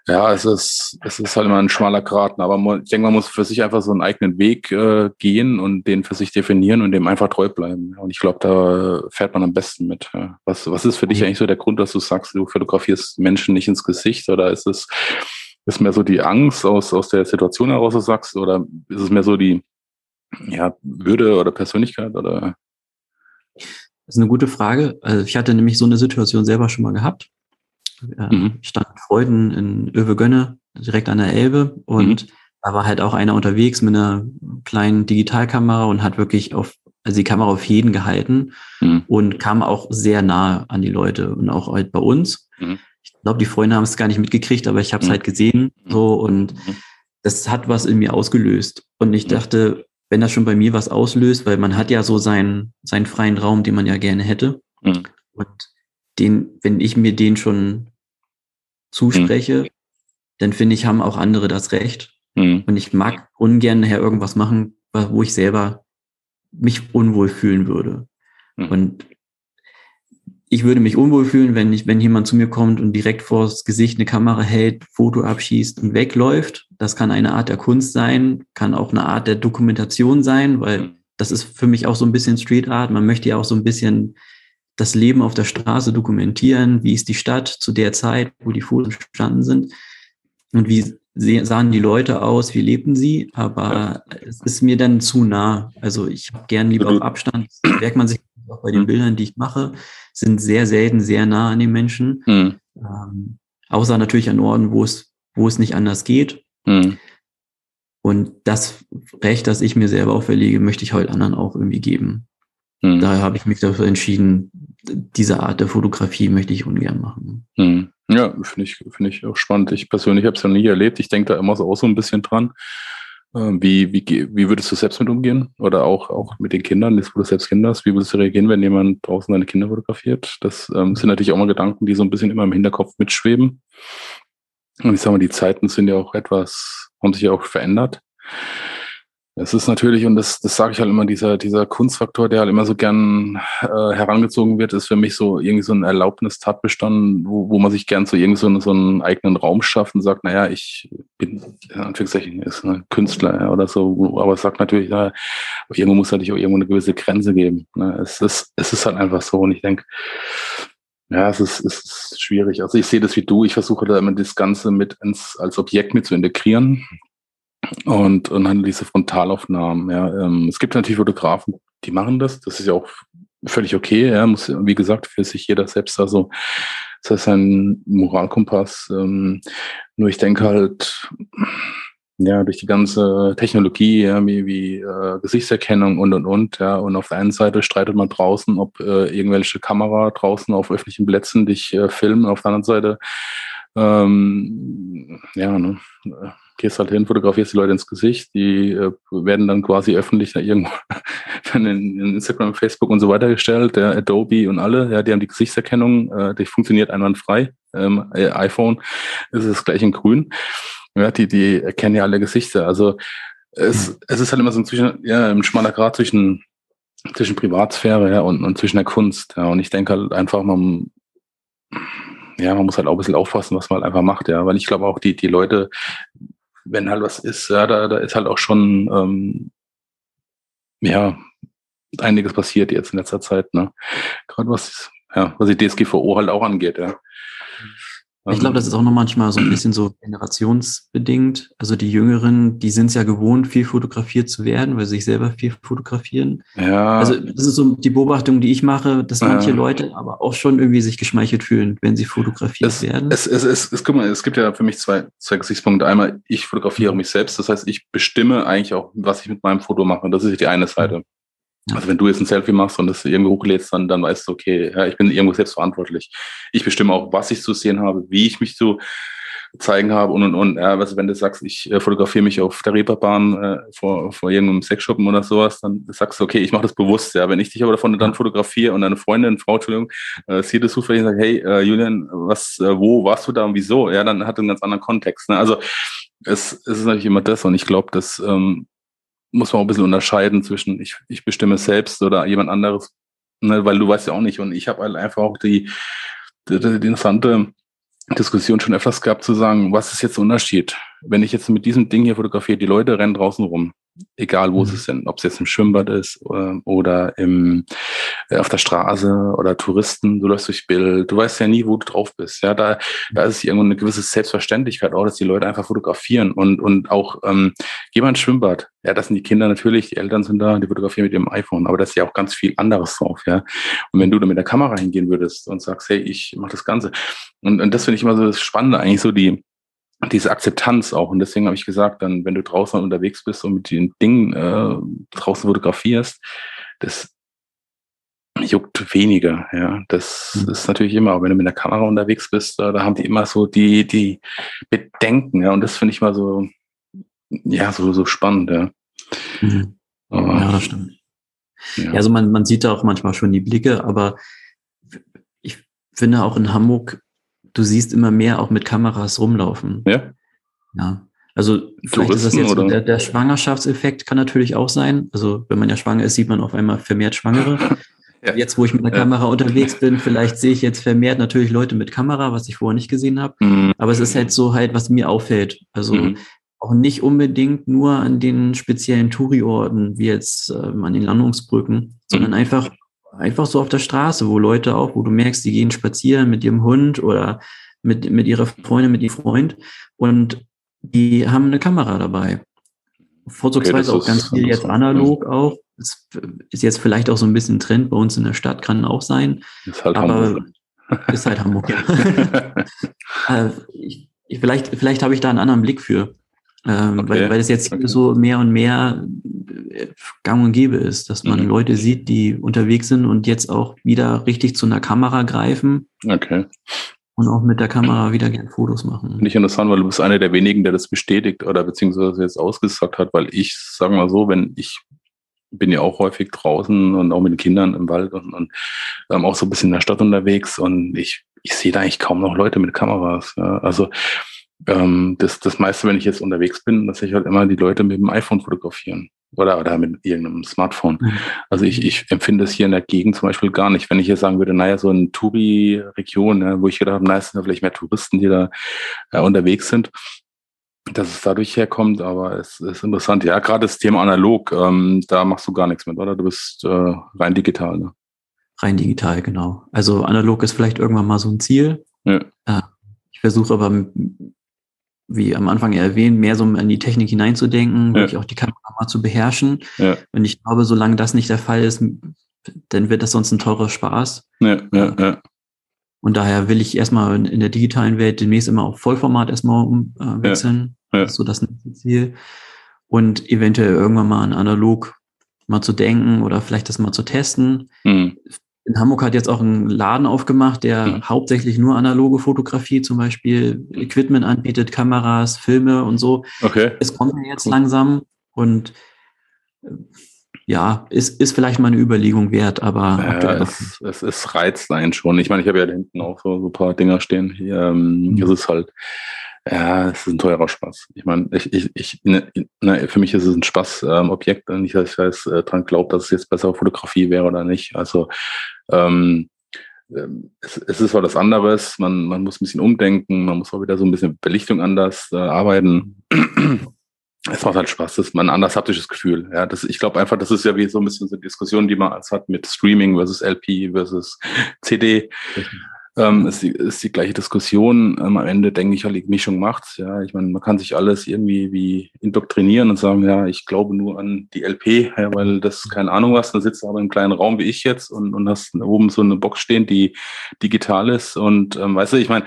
ja, es ist, es ist halt immer ein schmaler Graten, aber man, ich denke, man muss für sich einfach so einen eigenen Weg äh, gehen und den für sich definieren und dem einfach treu bleiben. Und ich glaube, da fährt man am besten mit. Ja. Was, was ist für dich eigentlich so der Grund, dass du sagst, du fotografierst Menschen nicht ins Gesicht oder ist es ist mehr so die Angst aus, aus der Situation heraus, was du sagst, oder ist es mehr so die ja, Würde oder Persönlichkeit oder das ist eine gute Frage. Also ich hatte nämlich so eine Situation selber schon mal gehabt. Mhm. Ich stand mit Freunden in Öwe-Gönne, direkt an der Elbe und mhm. da war halt auch einer unterwegs mit einer kleinen Digitalkamera und hat wirklich auf, also die Kamera auf jeden gehalten mhm. und kam auch sehr nah an die Leute und auch halt bei uns. Mhm. Ich glaube, die Freunde haben es gar nicht mitgekriegt, aber ich habe es mhm. halt gesehen so und mhm. das hat was in mir ausgelöst. Und ich dachte, wenn das schon bei mir was auslöst, weil man hat ja so seinen, seinen freien Raum, den man ja gerne hätte. Mhm. Und den, wenn ich mir den schon zuspreche, mhm. dann finde ich, haben auch andere das Recht. Mhm. Und ich mag ungern nachher irgendwas machen, wo ich selber mich unwohl fühlen würde. Mhm. Und ich würde mich unwohl fühlen, wenn ich, wenn jemand zu mir kommt und direkt vors Gesicht eine Kamera hält, Foto abschießt und wegläuft. Das kann eine Art der Kunst sein, kann auch eine Art der Dokumentation sein, weil mhm. das ist für mich auch so ein bisschen Street Art. Man möchte ja auch so ein bisschen das Leben auf der Straße dokumentieren. Wie ist die Stadt zu der Zeit, wo die Fotos entstanden sind? Und wie sahen die Leute aus, wie lebten sie? Aber es ist mir dann zu nah. Also ich habe gern lieber auf Abstand. Merkt man sich auch bei den mhm. Bildern, die ich mache sind sehr selten sehr nah an den Menschen. Mhm. Ähm, außer natürlich an Orten, wo es, wo es nicht anders geht. Mhm. Und das Recht, das ich mir selber auferlege, möchte ich heute anderen auch irgendwie geben. Mhm. Daher habe ich mich dafür entschieden, diese Art der Fotografie möchte ich ungern machen. Mhm. Ja, finde ich, finde ich auch spannend. Ich persönlich habe es noch nie erlebt. Ich denke da immer so auch so ein bisschen dran. Ähm, wie, wie, wie würdest du selbst mit umgehen? Oder auch, auch mit den Kindern, wo du selbst Kinder hast, wie würdest du reagieren, wenn jemand draußen deine Kinder fotografiert? Das ähm, sind natürlich auch mal Gedanken, die so ein bisschen immer im Hinterkopf mitschweben. Und ich sage mal, die Zeiten sind ja auch etwas, haben sich ja auch verändert. Es ist natürlich, und das, das sage ich halt immer, dieser, dieser Kunstfaktor, der halt immer so gern äh, herangezogen wird, ist für mich so irgendwie so ein Erlaubnistatbestand, wo, wo man sich gern so irgendwie so, so einen eigenen Raum schafft und sagt, naja, ich bin, in Anführungszeichen, ist ein Künstler ja, oder so, aber sagt natürlich, ja, irgendwo muss halt auch irgendwo eine gewisse Grenze geben. Ne? Es, ist, es ist halt einfach so und ich denke, ja, es ist, es ist schwierig. Also ich sehe das wie du, ich versuche da immer das Ganze mit ins, als Objekt mit zu integrieren und, und dann diese Frontalaufnahmen. Ja. Ähm, es gibt natürlich Fotografen, die machen das. Das ist ja auch völlig okay. Ja. Muss, wie gesagt, für sich jeder selbst also das heißt ein Moralkompass. Ähm, nur ich denke halt, ja, durch die ganze Technologie, ja, wie, wie äh, Gesichtserkennung und und und, ja, und auf der einen Seite streitet man draußen, ob äh, irgendwelche Kamera draußen auf öffentlichen Plätzen dich äh, filmen, auf der anderen Seite, ähm, ja, ne, gehst halt hin, fotografierst die Leute ins Gesicht, die äh, werden dann quasi öffentlich da irgendwo in, in, Instagram, Facebook und so weiter gestellt, der Adobe und alle, ja, die haben die Gesichtserkennung, äh, die funktioniert einwandfrei. Ähm, äh, iPhone ist es gleich in grün. Ja, die, die erkennen ja alle Gesichter. Also es, mhm. es ist halt immer so ein, zwischen, ja, ein schmaler Grad zwischen, zwischen Privatsphäre ja, und, und zwischen der Kunst. Ja. Und ich denke halt einfach, man, ja, man muss halt auch ein bisschen aufpassen, was man halt einfach macht, ja. Weil ich glaube auch, die, die Leute, wenn halt was ist, ja, da, da ist halt auch schon, ähm, ja, einiges passiert jetzt in letzter Zeit, ne? Gerade was, ja, was die DSGVO halt auch angeht, ja. Ich glaube, das ist auch noch manchmal so ein bisschen so generationsbedingt. Also die Jüngeren, die sind es ja gewohnt, viel fotografiert zu werden, weil sie sich selber viel fotografieren. Ja. Also das ist so die Beobachtung, die ich mache, dass manche ja. Leute aber auch schon irgendwie sich geschmeichelt fühlen, wenn sie fotografiert es, werden. Es, es, es, es, guck mal, es gibt ja für mich zwei, zwei Gesichtspunkte. Einmal, ich fotografiere mhm. mich selbst. Das heißt, ich bestimme eigentlich auch, was ich mit meinem Foto mache. Das ist die eine Seite. Also wenn du jetzt ein Selfie machst und das irgendwo hochlädst, dann, dann weißt du, okay, ja, ich bin irgendwo selbst verantwortlich. Ich bestimme auch, was ich zu sehen habe, wie ich mich zu zeigen habe und und und. Ja, also wenn du sagst, ich äh, fotografiere mich auf der Reeperbahn äh, vor, vor irgendeinem Sexshoppen oder sowas, dann sagst du, okay, ich mache das bewusst. Ja, wenn ich dich aber davon dann fotografiere und deine Freundin, Frau, Entschuldigung, äh, sieht es zufällig und sagt, hey, äh, Julian, was, äh, wo warst du da und wieso? Ja, dann hat er einen ganz anderen Kontext. Ne? Also es, es ist natürlich immer das und ich glaube, dass ähm, muss man auch ein bisschen unterscheiden zwischen ich, ich bestimme selbst oder jemand anderes, ne, weil du weißt ja auch nicht. Und ich habe halt einfach auch die, die, die interessante Diskussion schon öfters gehabt zu sagen, was ist jetzt der Unterschied? Wenn ich jetzt mit diesem Ding hier fotografiere, die Leute rennen draußen rum egal wo mhm. sie sind, ob es jetzt im Schwimmbad ist oder, oder im, äh, auf der Straße oder Touristen, du läufst durch Bild, du weißt ja nie, wo du drauf bist. Ja, da, da ist irgendwo eine gewisse Selbstverständlichkeit auch, dass die Leute einfach fotografieren und, und auch, ähm, geh mal ins Schwimmbad. Ja, das sind die Kinder natürlich, die Eltern sind da, die fotografieren mit ihrem iPhone, aber da ist ja auch ganz viel anderes drauf, ja. Und wenn du da mit der Kamera hingehen würdest und sagst, hey, ich mach das Ganze. Und, und das finde ich immer so das Spannende, eigentlich so die, diese Akzeptanz auch. Und deswegen habe ich gesagt, dann, wenn du draußen unterwegs bist und mit den Dingen äh, draußen fotografierst, das juckt weniger. Ja, das mhm. ist natürlich immer, aber wenn du mit der Kamera unterwegs bist, da, da haben die immer so die, die Bedenken. Ja, und das finde ich mal so, ja, so, so spannend. Ja, mhm. ja das stimmt. Ja. ja, also man, man sieht da auch manchmal schon die Blicke, aber ich finde auch in Hamburg du siehst immer mehr auch mit Kameras rumlaufen. Ja. Ja. Also vielleicht ist das jetzt so der, der, Schwangerschaftseffekt kann natürlich auch sein. Also wenn man ja schwanger ist, sieht man auf einmal vermehrt Schwangere. ja. Jetzt, wo ich mit der Kamera unterwegs bin, vielleicht sehe ich jetzt vermehrt natürlich Leute mit Kamera, was ich vorher nicht gesehen habe. Mhm. Aber es ist halt so halt, was mir auffällt. Also mhm. auch nicht unbedingt nur an den speziellen Touri-Orten, wie jetzt ähm, an den Landungsbrücken, sondern mhm. einfach einfach so auf der Straße, wo Leute auch, wo du merkst, die gehen spazieren mit ihrem Hund oder mit, mit ihrer Freundin, mit ihrem Freund und die haben eine Kamera dabei. Vorzugsweise okay, auch ganz viel jetzt analog auch. Das ist jetzt vielleicht auch so ein bisschen Trend bei uns in der Stadt, kann auch sein. Ist halt aber Hamburg. ist halt Hamburg, ja. Äh, ich, vielleicht, vielleicht habe ich da einen anderen Blick für. Ähm, okay. weil, weil es jetzt okay. so mehr und mehr äh, gang und gäbe ist, dass man mhm. Leute sieht, die unterwegs sind und jetzt auch wieder richtig zu einer Kamera greifen. Okay. Und auch mit der Kamera wieder gern Fotos machen. Ich interessant, weil du bist einer der wenigen, der das bestätigt oder beziehungsweise jetzt ausgesagt hat, weil ich, sagen mal so, wenn ich bin ja auch häufig draußen und auch mit den Kindern im Wald und, und ähm, auch so ein bisschen in der Stadt unterwegs und ich, ich sehe da eigentlich kaum noch Leute mit Kameras. Ja. Also ähm, das, das meiste, wenn ich jetzt unterwegs bin, dass ich halt immer die Leute mit dem iPhone fotografieren. oder, oder mit irgendeinem Smartphone. Mhm. Also ich, ich empfinde es hier in der Gegend zum Beispiel gar nicht. Wenn ich jetzt sagen würde, naja, so eine Touri-Region, ja, wo ich gedacht habe, naja, es sind ja vielleicht mehr Touristen, die da ja, unterwegs sind, dass es dadurch herkommt, aber es ist interessant. Ja, gerade das Thema analog, ähm, da machst du gar nichts mit, oder? Du bist äh, rein digital, ne? Rein digital, genau. Also analog ist vielleicht irgendwann mal so ein Ziel. Ja. Äh, ich versuche aber, wie am Anfang erwähnt, mehr so in die Technik hineinzudenken, ja. wirklich auch die Kamera mal zu beherrschen. Ja. Und ich glaube, solange das nicht der Fall ist, dann wird das sonst ein teurer Spaß. Ja, ja, ja. Und daher will ich erstmal in, in der digitalen Welt demnächst immer auf Vollformat erstmal umwechseln. Äh, ja, ja. Das ist so das nächste Ziel. Und eventuell irgendwann mal an analog mal zu denken oder vielleicht das mal zu testen. Mhm. In Hamburg hat jetzt auch ein Laden aufgemacht, der mhm. hauptsächlich nur analoge Fotografie, zum Beispiel Equipment anbietet, Kameras, Filme und so. Okay. Es kommt ja jetzt cool. langsam und äh, ja, ist, ist vielleicht mal eine Überlegung wert, aber ja, es, es, es reizt einen schon. Ich meine, ich habe ja da hinten auch so, so ein paar Dinger stehen. Hier, ähm, mhm. Es ist halt, ja, es ist ein teurer Spaß. Ich meine, ich, ich, ich ne, ne, für mich ist es ein Spaßobjekt. Ähm, nicht, dass ich jetzt äh, dran glaube, dass es jetzt besser Fotografie wäre oder nicht. Also ähm, ähm, es, ist was anderes. Man, man muss ein bisschen umdenken. Man muss auch wieder so ein bisschen Belichtung anders äh, arbeiten es macht halt Spaß, das ist ein anders haptisches Gefühl. Ja, das, ich glaube einfach, das ist ja wie so ein bisschen so eine Diskussion, die man als hat mit Streaming versus LP versus CD. Ähm, ist, die, ist die gleiche Diskussion. Ähm, am Ende denke ich, halt, die Mischung macht's. Ja, ich meine, man kann sich alles irgendwie wie indoktrinieren und sagen, ja, ich glaube nur an die LP, ja, weil das keine Ahnung was. Dann sitzt du aber im kleinen Raum wie ich jetzt und, und hast oben so eine Box stehen, die digital ist. Und ähm, weißt du, ich meine,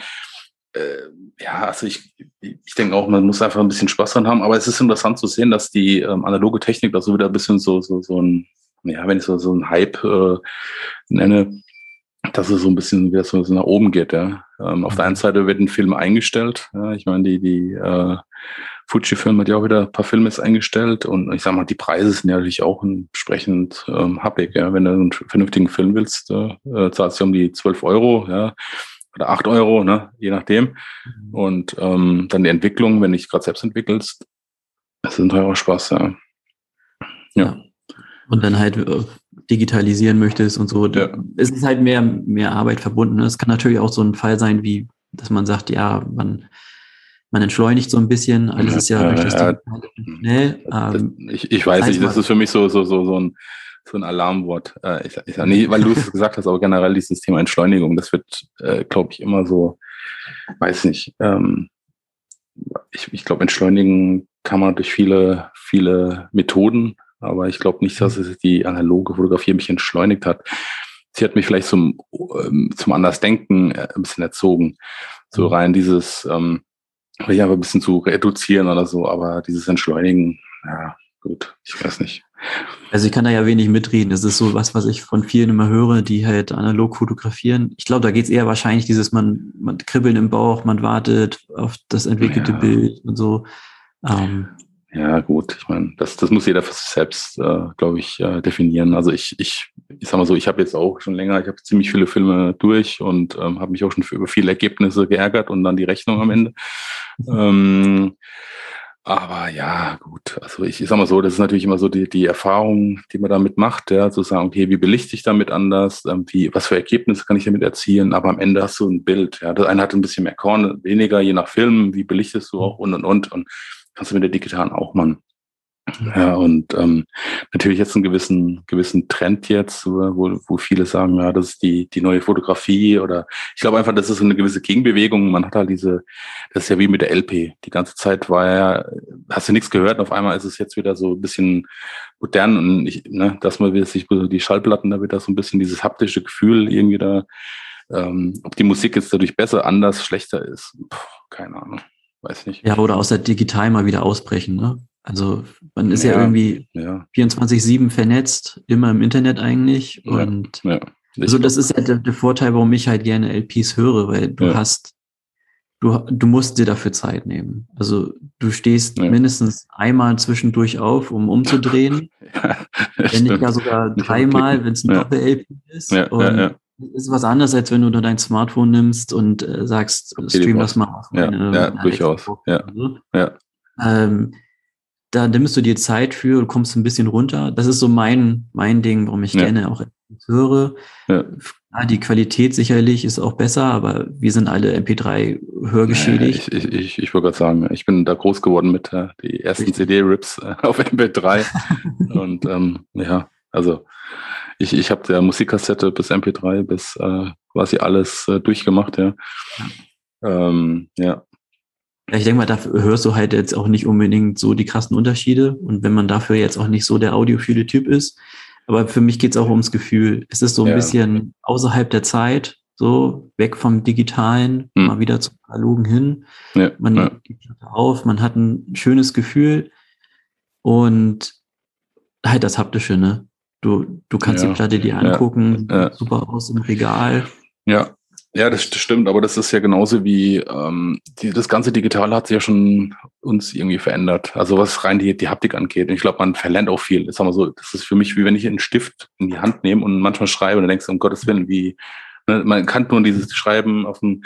äh, ja, also ich, ich denke auch, man muss einfach ein bisschen Spaß dran haben. Aber es ist interessant zu sehen, dass die ähm, analoge Technik da so wieder ein bisschen so, so, so ein, ja, wenn ich so, so ein Hype äh, nenne, dass es so ein bisschen wieder so, so nach oben geht. Ja. Ähm, auf der einen Seite wird ein Film eingestellt. Ja. Ich meine, die, die äh, Fuji-Film hat ja auch wieder ein paar Filme eingestellt und ich sag mal, die Preise sind ja natürlich auch entsprechend ähm, happig. Ja. Wenn du einen vernünftigen Film willst, äh, zahlst du um die 12 Euro. Ja oder acht Euro, ne, je nachdem. Mhm. Und ähm, dann die Entwicklung, wenn du dich gerade selbst entwickelst, das ist ein teurer Spaß, ja. ja. Und dann halt äh, digitalisieren möchtest und so. Ja. Es ist halt mehr, mehr Arbeit verbunden. Es kann natürlich auch so ein Fall sein, wie, dass man sagt, ja, man, man entschleunigt so ein bisschen. Alles ist ja, ja, ja schnell. Ähm, ich, ich weiß nicht, das ist für mich so, so, so, so ein so ein Alarmwort. Äh, ich, ich sag nicht, weil du es gesagt hast, aber generell dieses Thema Entschleunigung, das wird, äh, glaube ich, immer so, weiß nicht. Ähm, ich ich glaube, entschleunigen kann man durch viele, viele Methoden, aber ich glaube nicht, dass es die analoge Fotografie mich entschleunigt hat. Sie hat mich vielleicht zum, ähm, zum Andersdenken äh, ein bisschen erzogen. So mhm. rein dieses, ähm, vielleicht einfach ein bisschen zu reduzieren oder so, aber dieses Entschleunigen, ja, gut, ich weiß nicht. Also ich kann da ja wenig mitreden. Das ist so was, was ich von vielen immer höre, die halt analog fotografieren. Ich glaube, da geht es eher wahrscheinlich dieses, man, man kribbeln im Bauch, man wartet auf das entwickelte ja. Bild und so. Ähm, ja, gut, ich meine, das, das muss jeder für sich selbst, äh, glaube ich, äh, definieren. Also ich, ich, ich sag mal so, ich habe jetzt auch schon länger, ich habe ziemlich viele Filme durch und ähm, habe mich auch schon für, über viele Ergebnisse geärgert und dann die Rechnung am Ende. ähm, aber ja, gut. Also ich, ich sag mal so, das ist natürlich immer so die, die Erfahrung, die man damit macht, ja, zu sagen, okay, wie belichte ich damit anders, ähm, wie, was für Ergebnisse kann ich damit erzielen, aber am Ende hast du ein Bild, ja. Das eine hat ein bisschen mehr Korn, weniger, je nach Film, wie belichtest du auch und und und und kannst du mit der digitalen auch machen. Ja, und ähm, natürlich jetzt einen gewissen, gewissen Trend jetzt, wo, wo viele sagen, ja, das ist die, die neue Fotografie oder ich glaube einfach, das ist eine gewisse Gegenbewegung. Man hat halt diese, das ist ja wie mit der LP. Die ganze Zeit war ja, hast du nichts gehört, und auf einmal ist es jetzt wieder so ein bisschen modern und ich, ne, dass man sich die Schallplatten da wieder so ein bisschen dieses haptische Gefühl irgendwie da, ähm, ob die Musik jetzt dadurch besser, anders, schlechter ist, Puh, keine Ahnung. Weiß nicht. Ja, oder aus der Digital mal wieder ausbrechen, ne? Also man ist ja, ja irgendwie ja. 24-7 vernetzt, immer im Internet eigentlich. Ja, und ja, also das ist halt der, der, Vorteil, warum ich halt gerne LPs höre, weil du hast, du, du musst dir dafür Zeit nehmen. Also du stehst mindestens einmal zwischendurch auf, um umzudrehen. wenn nicht ja sogar dreimal, wenn es ein Doppel-LP ist. und ist was anderes, als wenn du nur dein Smartphone nimmst und äh, sagst, stream das mal auf. Ja, ja durchaus. Ja. ja. Ähm, da nimmst du dir Zeit für, du kommst ein bisschen runter. Das ist so mein, mein Ding, warum ich ja. gerne auch höre. Ja. die Qualität sicherlich ist auch besser, aber wir sind alle MP3 hörgeschädigt. ich, ich, ich wollte gerade sagen, ich bin da groß geworden mit äh, die ersten CD-Rips äh, auf MP3. Und ähm, ja, also ich, ich habe der Musikkassette bis MP3 bis äh, quasi alles äh, durchgemacht, ja. Ähm, ja. Ich denke mal, dafür hörst du halt jetzt auch nicht unbedingt so die krassen Unterschiede. Und wenn man dafür jetzt auch nicht so der audiophile Typ ist, aber für mich geht es auch ums Gefühl. Es ist so ein ja. bisschen außerhalb der Zeit, so weg vom Digitalen, hm. mal wieder zum Analogen hin. Ja. Man ja. gibt auf, man hat ein schönes Gefühl und halt das Haptische, ne? Du, du kannst ja. die Platte dir angucken, super aus im Regal. Ja, ja, das, das, stimmt, aber das ist ja genauso wie ähm, die, das ganze Digitale hat sich ja schon uns irgendwie verändert. Also was rein die, die Haptik angeht. Und ich glaube, man verlernt auch viel. Sag mal so, das ist für mich wie wenn ich einen Stift in die Hand nehme und manchmal schreibe und dann denkst du, um Gottes Willen, wie ne, man kann nur dieses Schreiben auf dem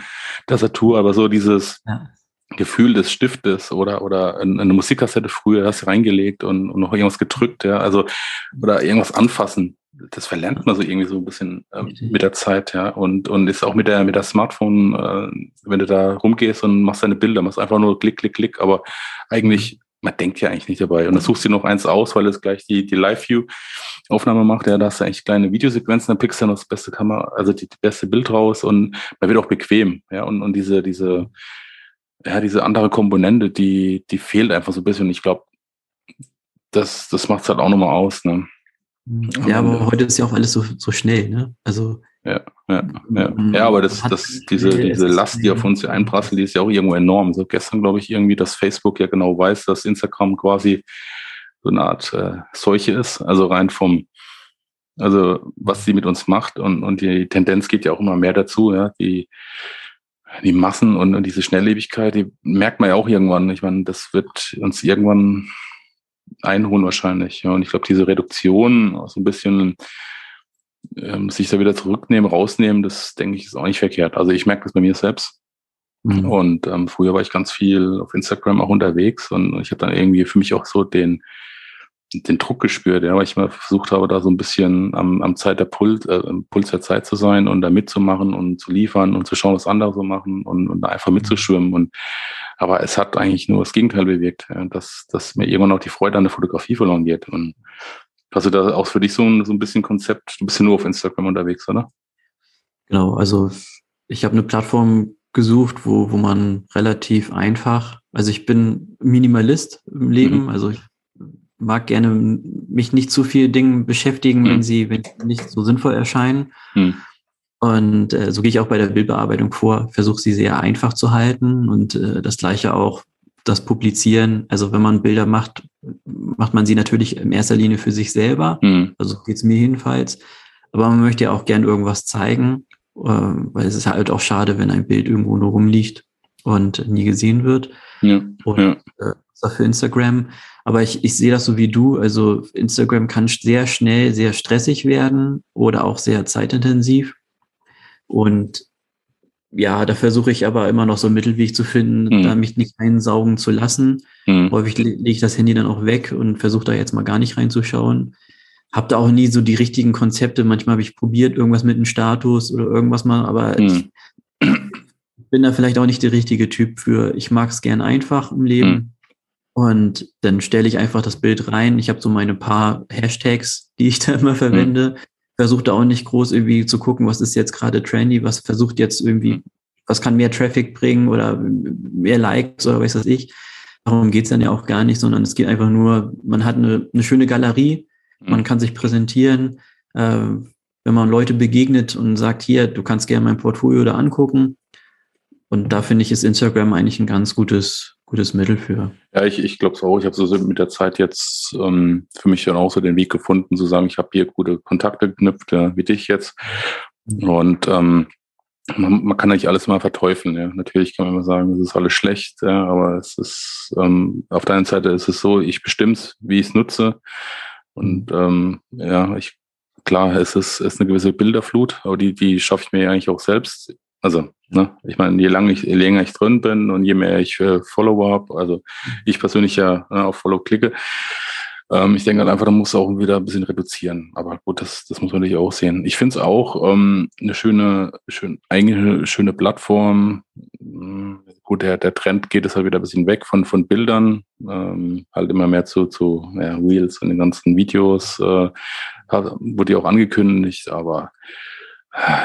Tastatur, aber so dieses ja. Gefühl des Stiftes oder oder eine Musikkassette früher hast du reingelegt und, und noch irgendwas gedrückt, ja, also oder irgendwas anfassen das verlernt man so irgendwie so ein bisschen äh, mit der Zeit, ja. Und, und ist auch mit der, mit der Smartphone, äh, wenn du da rumgehst und machst deine Bilder, machst einfach nur Klick, Klick, Klick, aber eigentlich, man denkt ja eigentlich nicht dabei. Und dann suchst du noch eins aus, weil es gleich die, die Live-View-Aufnahme macht, ja, da hast du eigentlich kleine Videosequenzen, dann pickst du noch das beste Kamera, also die, die beste Bild raus und man wird auch bequem, ja, und, und diese, diese, ja, diese andere Komponente, die, die fehlt einfach so ein bisschen. Ich glaube, das, das macht es halt auch nochmal aus, ne? Ja, aber heute ist ja auch alles so, so schnell, ne? Also. Ja, ja, ja. ja aber das, das, diese, diese Last, die auf uns einprasselt, die ist ja auch irgendwo enorm. So gestern, glaube ich, irgendwie, dass Facebook ja genau weiß, dass Instagram quasi so eine Art äh, Seuche ist. Also rein vom, also was sie mit uns macht und, und die Tendenz geht ja auch immer mehr dazu, ja. Die, die Massen und, und diese Schnelllebigkeit, die merkt man ja auch irgendwann. Ich meine, das wird uns irgendwann einholen wahrscheinlich. Ja. Und ich glaube, diese Reduktion, so ein bisschen ähm, sich da wieder zurücknehmen, rausnehmen, das denke ich, ist auch nicht verkehrt. Also ich merke das bei mir selbst. Mhm. Und ähm, früher war ich ganz viel auf Instagram auch unterwegs und ich habe dann irgendwie für mich auch so den, den Druck gespürt, ja, weil ich mal versucht habe, da so ein bisschen am, am Zeit der Puls, äh, Puls der Zeit zu sein und da mitzumachen und zu liefern und zu schauen, was andere so machen und, und einfach mitzuschwimmen. Und aber es hat eigentlich nur das Gegenteil bewirkt, ja, dass, dass mir irgendwann auch die Freude an der Fotografie verloren geht. Und hast du da auch für dich so ein, so ein bisschen Konzept? Du bist ja nur auf Instagram unterwegs, oder? Genau, also ich habe eine Plattform gesucht, wo, wo man relativ einfach, also ich bin Minimalist im Leben, mhm. also ich mag gerne mich nicht zu viel Dingen beschäftigen, wenn sie wenn sie nicht so sinnvoll erscheinen. Mhm. Und äh, so gehe ich auch bei der Bildbearbeitung vor, versuche sie sehr einfach zu halten und äh, das gleiche auch das Publizieren. Also wenn man Bilder macht, macht man sie natürlich in erster Linie für sich selber. Mhm. Also geht's mir jedenfalls. Aber man möchte ja auch gern irgendwas zeigen, äh, weil es ist halt auch schade, wenn ein Bild irgendwo nur rumliegt und nie gesehen wird. Ja. Und ja. Äh, für Instagram aber ich, ich sehe das so wie du. Also Instagram kann sehr schnell sehr stressig werden oder auch sehr zeitintensiv. Und ja, da versuche ich aber immer noch so einen Mittelweg zu finden, mhm. da mich nicht einsaugen zu lassen. Mhm. Häufig lege ich das Handy dann auch weg und versuche da jetzt mal gar nicht reinzuschauen. Hab da auch nie so die richtigen Konzepte. Manchmal habe ich probiert, irgendwas mit einem Status oder irgendwas mal, aber mhm. ich bin da vielleicht auch nicht der richtige Typ für. Ich mag es gern einfach im Leben. Mhm. Und dann stelle ich einfach das Bild rein. Ich habe so meine paar Hashtags, die ich da immer verwende. Mhm. Versuche da auch nicht groß irgendwie zu gucken, was ist jetzt gerade trendy, was versucht jetzt irgendwie, mhm. was kann mehr Traffic bringen oder mehr Likes oder was weiß ich. Darum geht's dann ja auch gar nicht, sondern es geht einfach nur, man hat eine, eine schöne Galerie, mhm. man kann sich präsentieren. Äh, wenn man Leute begegnet und sagt, hier, du kannst gerne mein Portfolio da angucken. Und da finde ich, ist Instagram eigentlich ein ganz gutes, gutes Mittel für. Ja, ich, ich glaube es auch. Ich habe so mit der Zeit jetzt ähm, für mich dann auch so den Weg gefunden, zu sagen, ich habe hier gute Kontakte geknüpft, ja, wie dich jetzt. Und ähm, man, man kann nicht alles mal verteufeln. Ja. Natürlich kann man immer sagen, es ist alles schlecht, ja, aber es ist ähm, auf der einen Seite ist es so, ich bestimme es, wie ich es nutze. Und ähm, ja, ich klar, es ist, es ist eine gewisse Bilderflut, aber die, die schaffe ich mir eigentlich auch selbst Also, ne, ich meine, je, lang ich, je länger ich drin bin und je mehr ich äh, Follower habe, also ich persönlich ja ne, auf Follow klicke, ähm, ich denke halt einfach, da muss auch wieder ein bisschen reduzieren. Aber gut, das, das muss man natürlich auch sehen. Ich finde es auch ähm, eine schöne, schön, eigentlich eine schöne Plattform. Hm, gut, der, der Trend geht es halt wieder ein bisschen weg von, von Bildern, ähm, halt immer mehr zu, zu ja, Reels und den ganzen Videos. Äh, wurde ja auch angekündigt, aber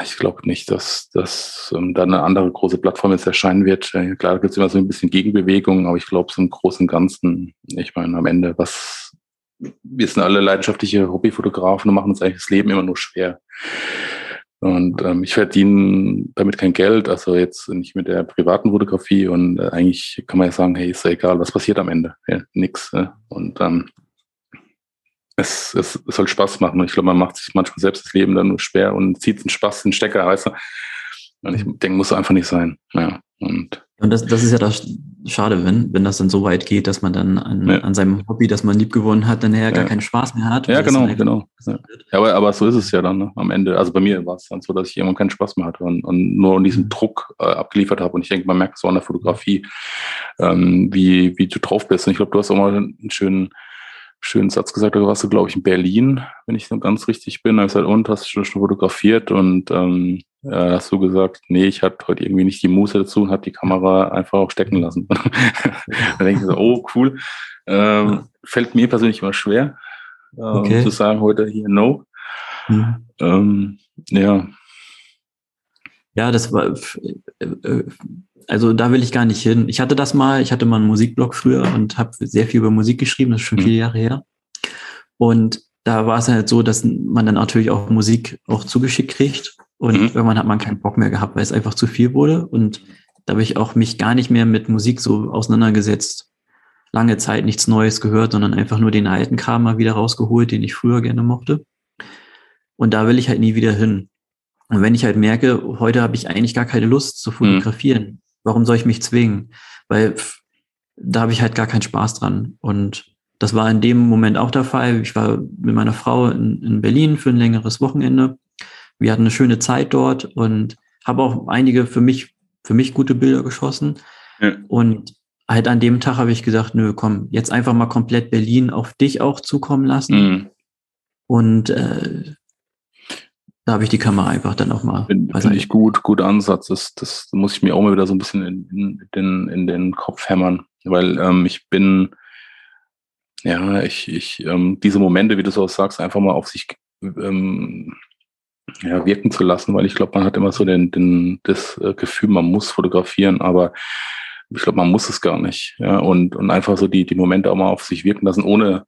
ich glaube nicht, dass, dass ähm, da eine andere große Plattform jetzt erscheinen wird. Äh, klar, da gibt es immer so ein bisschen Gegenbewegung, aber ich glaube, so im Großen und Ganzen, ich meine, am Ende, was, wir sind alle leidenschaftliche Hobbyfotografen und machen uns eigentlich das Leben immer nur schwer. Und ähm, ich verdiene damit kein Geld, also jetzt nicht mit der privaten Fotografie und äh, eigentlich kann man ja sagen, hey, ist ja egal, was passiert am Ende? Ja, nix. Äh. Und ähm, es, es, es soll Spaß machen. Und ich glaube, man macht sich manchmal selbst das Leben dann nur schwer und zieht den Spaß, den Stecker, weißt du. Und ich denke, muss einfach nicht sein. Ja, und und das, das ist ja das Schade, wenn, wenn das dann so weit geht, dass man dann an, ja. an seinem Hobby, das man liebgewonnen hat, dann ja. gar keinen Spaß mehr hat. Ja, genau, genau. Ja. aber, aber so ist es ja dann ne, am Ende. Also bei mir war es dann so, dass ich irgendwann keinen Spaß mehr hatte und, und nur diesen mhm. Druck äh, abgeliefert habe. Und ich denke, man merkt so an der Fotografie, ähm, wie, wie du drauf bist. Und ich glaube, du hast auch mal einen schönen schönen Satz gesagt, da warst du, glaube ich, in Berlin, wenn ich so ganz richtig bin. Da habe ich gesagt, und hast du schon fotografiert? Und ähm, äh, hast du gesagt, nee, ich hatte heute irgendwie nicht die Muße dazu und habe die Kamera einfach auch stecken lassen. da denke ich so, oh, cool. Ähm, fällt mir persönlich immer schwer, äh, okay. zu sagen heute hier no. Mhm. Ähm, ja. Ja, das war, äh, äh, also da will ich gar nicht hin. Ich hatte das mal, ich hatte mal einen Musikblog früher und habe sehr viel über Musik geschrieben, das ist schon mhm. viele Jahre her. Und da war es halt so, dass man dann natürlich auch Musik auch zugeschickt kriegt. Und mhm. irgendwann hat man keinen Bock mehr gehabt, weil es einfach zu viel wurde. Und da habe ich auch mich gar nicht mehr mit Musik so auseinandergesetzt. Lange Zeit nichts Neues gehört, sondern einfach nur den alten Kram mal wieder rausgeholt, den ich früher gerne mochte. Und da will ich halt nie wieder hin. Und wenn ich halt merke, heute habe ich eigentlich gar keine Lust zu mhm. fotografieren, mhm. Warum soll ich mich zwingen? Weil da habe ich halt gar keinen Spaß dran. Und das war in dem Moment auch der Fall. Ich war mit meiner Frau in, in Berlin für ein längeres Wochenende. Wir hatten eine schöne Zeit dort und habe auch einige für mich, für mich gute Bilder geschossen. Ja. Und halt an dem Tag habe ich gesagt, nö, komm, jetzt einfach mal komplett Berlin auf dich auch zukommen lassen. Mhm. Und äh, da habe ich die Kamera einfach dann auch mal. Finde find ich gut, guter Ansatz. Das, das muss ich mir auch mal wieder so ein bisschen in, in, den, in den Kopf hämmern, weil ähm, ich bin, ja, ich, ich, ähm, diese Momente, wie du so sagst, einfach mal auf sich ähm, ja, wirken zu lassen, weil ich glaube, man hat immer so den, den, das äh, Gefühl, man muss fotografieren, aber ich glaube, man muss es gar nicht. Ja, und, und einfach so die, die Momente auch mal auf sich wirken lassen, ohne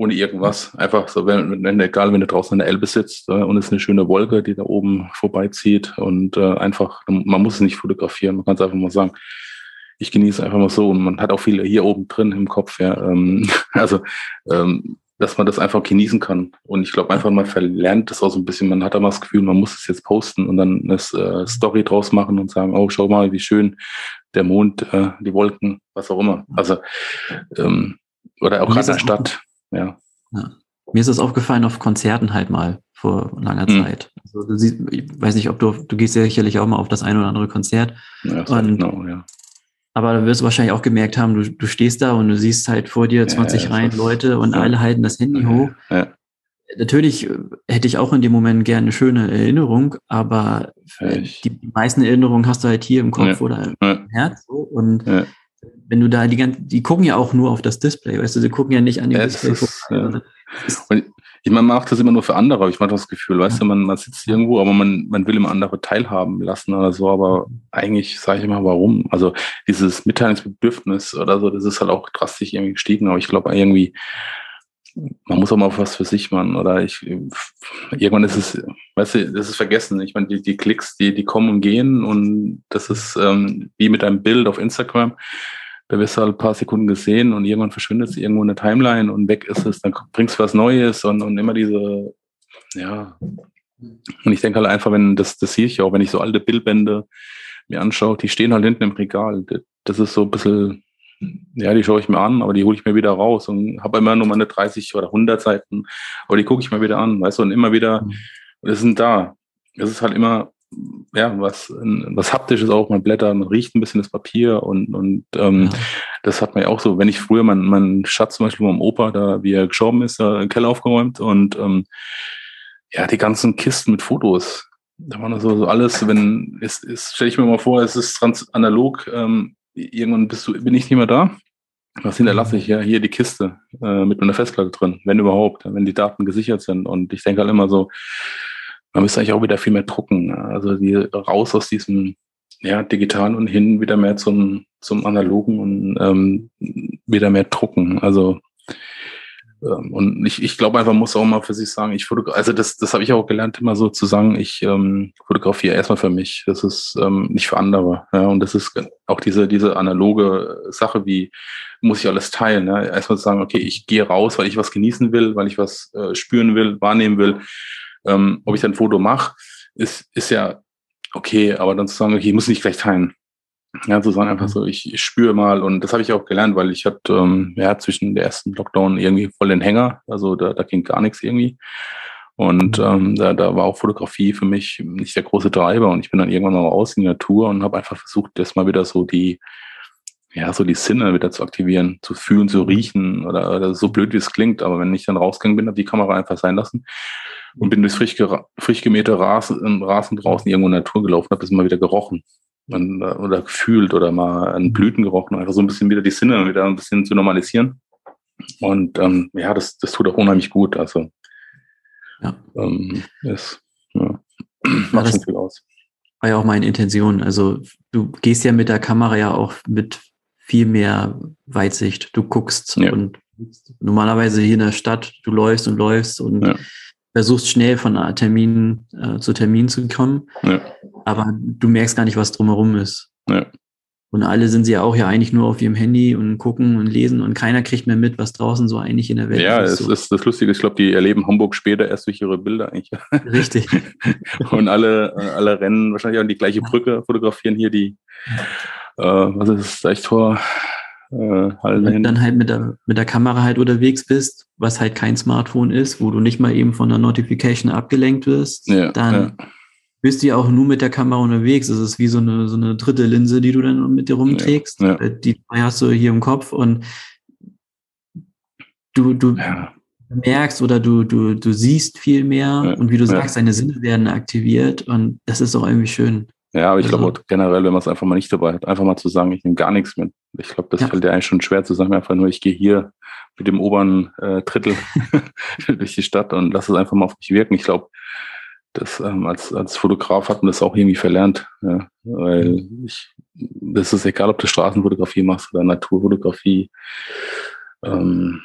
ohne irgendwas. Einfach so, wenn, wenn egal, wenn du draußen in der Elbe sitzt äh, und es ist eine schöne Wolke, die da oben vorbeizieht und äh, einfach, man muss es nicht fotografieren, man kann es einfach mal sagen. Ich genieße einfach mal so und man hat auch viele hier oben drin im Kopf, ja. Ähm, also, ähm, dass man das einfach genießen kann. Und ich glaube, einfach mal verlernt das auch so ein bisschen. Man hat da mal das Gefühl, man muss es jetzt posten und dann eine äh, Story draus machen und sagen, oh, schau mal, wie schön der Mond, äh, die Wolken, was auch immer. Also, ähm, oder auch gerade in der Stadt ja. ja. Mir ist das aufgefallen auf Konzerten halt mal vor langer mhm. Zeit. Also du siehst, ich weiß nicht, ob du, du gehst ja sicherlich auch mal auf das ein oder andere Konzert. Ja, und, genau, ja. Aber da wirst du wahrscheinlich auch gemerkt haben, du, du stehst da und du siehst halt vor dir 20 ja, Reihen Leute und ja. alle halten das Handy hoch. Ja. Natürlich hätte ich auch in dem Moment gerne eine schöne Erinnerung, aber die meisten Erinnerungen hast du halt hier im Kopf oder im Herz. So. Und wenn du da die ganzen, die gucken ja auch nur auf das Display, weißt du, sie gucken ja nicht an dem Display. Ist, ja. ich meine, man macht das immer nur für andere, aber ich mache das Gefühl, weißt ja. du, man, man sitzt irgendwo, aber man, man will immer andere teilhaben lassen oder so, aber eigentlich sage ich immer, warum? Also dieses Mitteilungsbedürfnis oder so, das ist halt auch drastisch irgendwie gestiegen, aber ich glaube irgendwie, man muss auch mal was für sich machen oder ich irgendwann ist es, weißt du, das ist vergessen. Ich meine, die, die Klicks, die, die kommen und gehen und das ist ähm, wie mit einem Bild auf Instagram. Da wirst du halt ein paar Sekunden gesehen und irgendwann verschwindet es irgendwo in der Timeline und weg ist es, dann bringst du was Neues und, und immer diese, ja. Und ich denke halt einfach, wenn, das, das sehe ich auch, wenn ich so alte Bildbände mir anschaue, die stehen halt hinten im Regal. Das ist so ein bisschen, ja, die schaue ich mir an, aber die hole ich mir wieder raus und habe immer nur meine 30 oder 100 Seiten, aber die gucke ich mir wieder an, weißt du, und immer wieder, mhm. das sind da. Es ist halt immer, ja, was, was haptisches auch, man blättert, man riecht ein bisschen das Papier und, und ähm, ja. das hat man ja auch so, wenn ich früher, mein, mein Schatz zum Beispiel beim Opa, da wie er gestorben ist, da den Keller aufgeräumt und ähm, ja, die ganzen Kisten mit Fotos. Da war so, so alles, wenn, es, es stelle ich mir mal vor, es ist trans analog, ähm, irgendwann bist du, bin ich nicht mehr da. Was hinterlasse ich ja hier die Kiste äh, mit meiner Festplatte drin, wenn überhaupt, wenn die Daten gesichert sind. Und ich denke halt immer so, man müsste eigentlich auch wieder viel mehr drucken. Also die, raus aus diesem ja, digitalen und hin wieder mehr zum, zum analogen und ähm, wieder mehr drucken. Also ähm, und ich, ich glaube einfach, muss auch mal für sich sagen, ich fotografiere, also das, das habe ich auch gelernt, immer so zu sagen, ich ähm, fotografiere erstmal für mich. Das ist ähm, nicht für andere. Ja, und das ist auch diese, diese analoge Sache, wie muss ich alles teilen. Ja? Erstmal zu sagen, okay, ich gehe raus, weil ich was genießen will, weil ich was äh, spüren will, wahrnehmen will. Ähm, ob ich dann ein Foto mache, ist, ist ja okay, aber dann zu sagen, okay, ich muss nicht gleich teilen. Ja, zu sagen einfach mhm. so, ich, ich spüre mal und das habe ich auch gelernt, weil ich hatte ähm, ja zwischen der ersten Lockdown irgendwie voll den Hänger, also da, da ging gar nichts irgendwie. Und mhm. ähm, da, da war auch Fotografie für mich nicht der große Treiber und ich bin dann irgendwann mal raus in die Natur und habe einfach versucht, das mal wieder so die, ja, so die Sinne wieder zu aktivieren, zu fühlen, zu riechen oder, oder so blöd wie es klingt, aber wenn ich dann rausgegangen bin, habe die Kamera einfach sein lassen und bin durchs frisch, frisch gemähte Rasen, Rasen draußen irgendwo in der Natur gelaufen, habe das mal wieder gerochen und, oder gefühlt oder mal an Blüten gerochen, einfach so ein bisschen wieder die Sinne wieder ein bisschen zu normalisieren. Und ähm, ja, das, das tut auch unheimlich gut. Also ja. Ähm, ist, ja, macht schon viel aus. War ja auch meine Intention. Also du gehst ja mit der Kamera ja auch mit viel mehr Weitsicht. Du guckst ja. und normalerweise hier in der Stadt, du läufst und läufst und ja versuchst schnell von Termin äh, zu Termin zu kommen, ja. aber du merkst gar nicht, was drumherum ist. Und alle sind sie ja auch ja eigentlich nur auf ihrem Handy und gucken und lesen und keiner kriegt mehr mit, was draußen so eigentlich in der Welt ja, ist. Ja, so. ist das Lustige. Ich glaube, die erleben Hamburg später erst durch ihre Bilder eigentlich. Richtig. und alle, alle rennen wahrscheinlich auch an die gleiche Brücke, fotografieren hier die, äh, was ist das, Deichtor, äh, halt Wenn du dann halt mit der, mit der Kamera halt unterwegs bist, was halt kein Smartphone ist, wo du nicht mal eben von der Notification abgelenkt wirst, ja, dann ja. Bist du ja auch nur mit der Kamera unterwegs. Es ist wie so eine, so eine dritte Linse, die du dann mit dir rumträgst. Ja, äh, die hast du hier im Kopf und du, du merkst oder du, du, du siehst viel mehr und wie du sagst, deine Sinne werden aktiviert und das ist auch irgendwie schön. Ja, aber ich also, glaube generell, wenn man es einfach mal nicht dabei hat, einfach mal zu sagen, ich nehme gar nichts mit. Ich glaube, das ja. fällt dir eigentlich schon schwer zu sagen, einfach nur, ich gehe hier mit dem oberen äh, Drittel durch die Stadt und lass es einfach mal auf mich wirken. Ich glaube, das ähm, als, als Fotograf hat man das auch irgendwie verlernt. Ja, weil ich, das ist egal, ob du Straßenfotografie machst oder Naturfotografie. Ähm,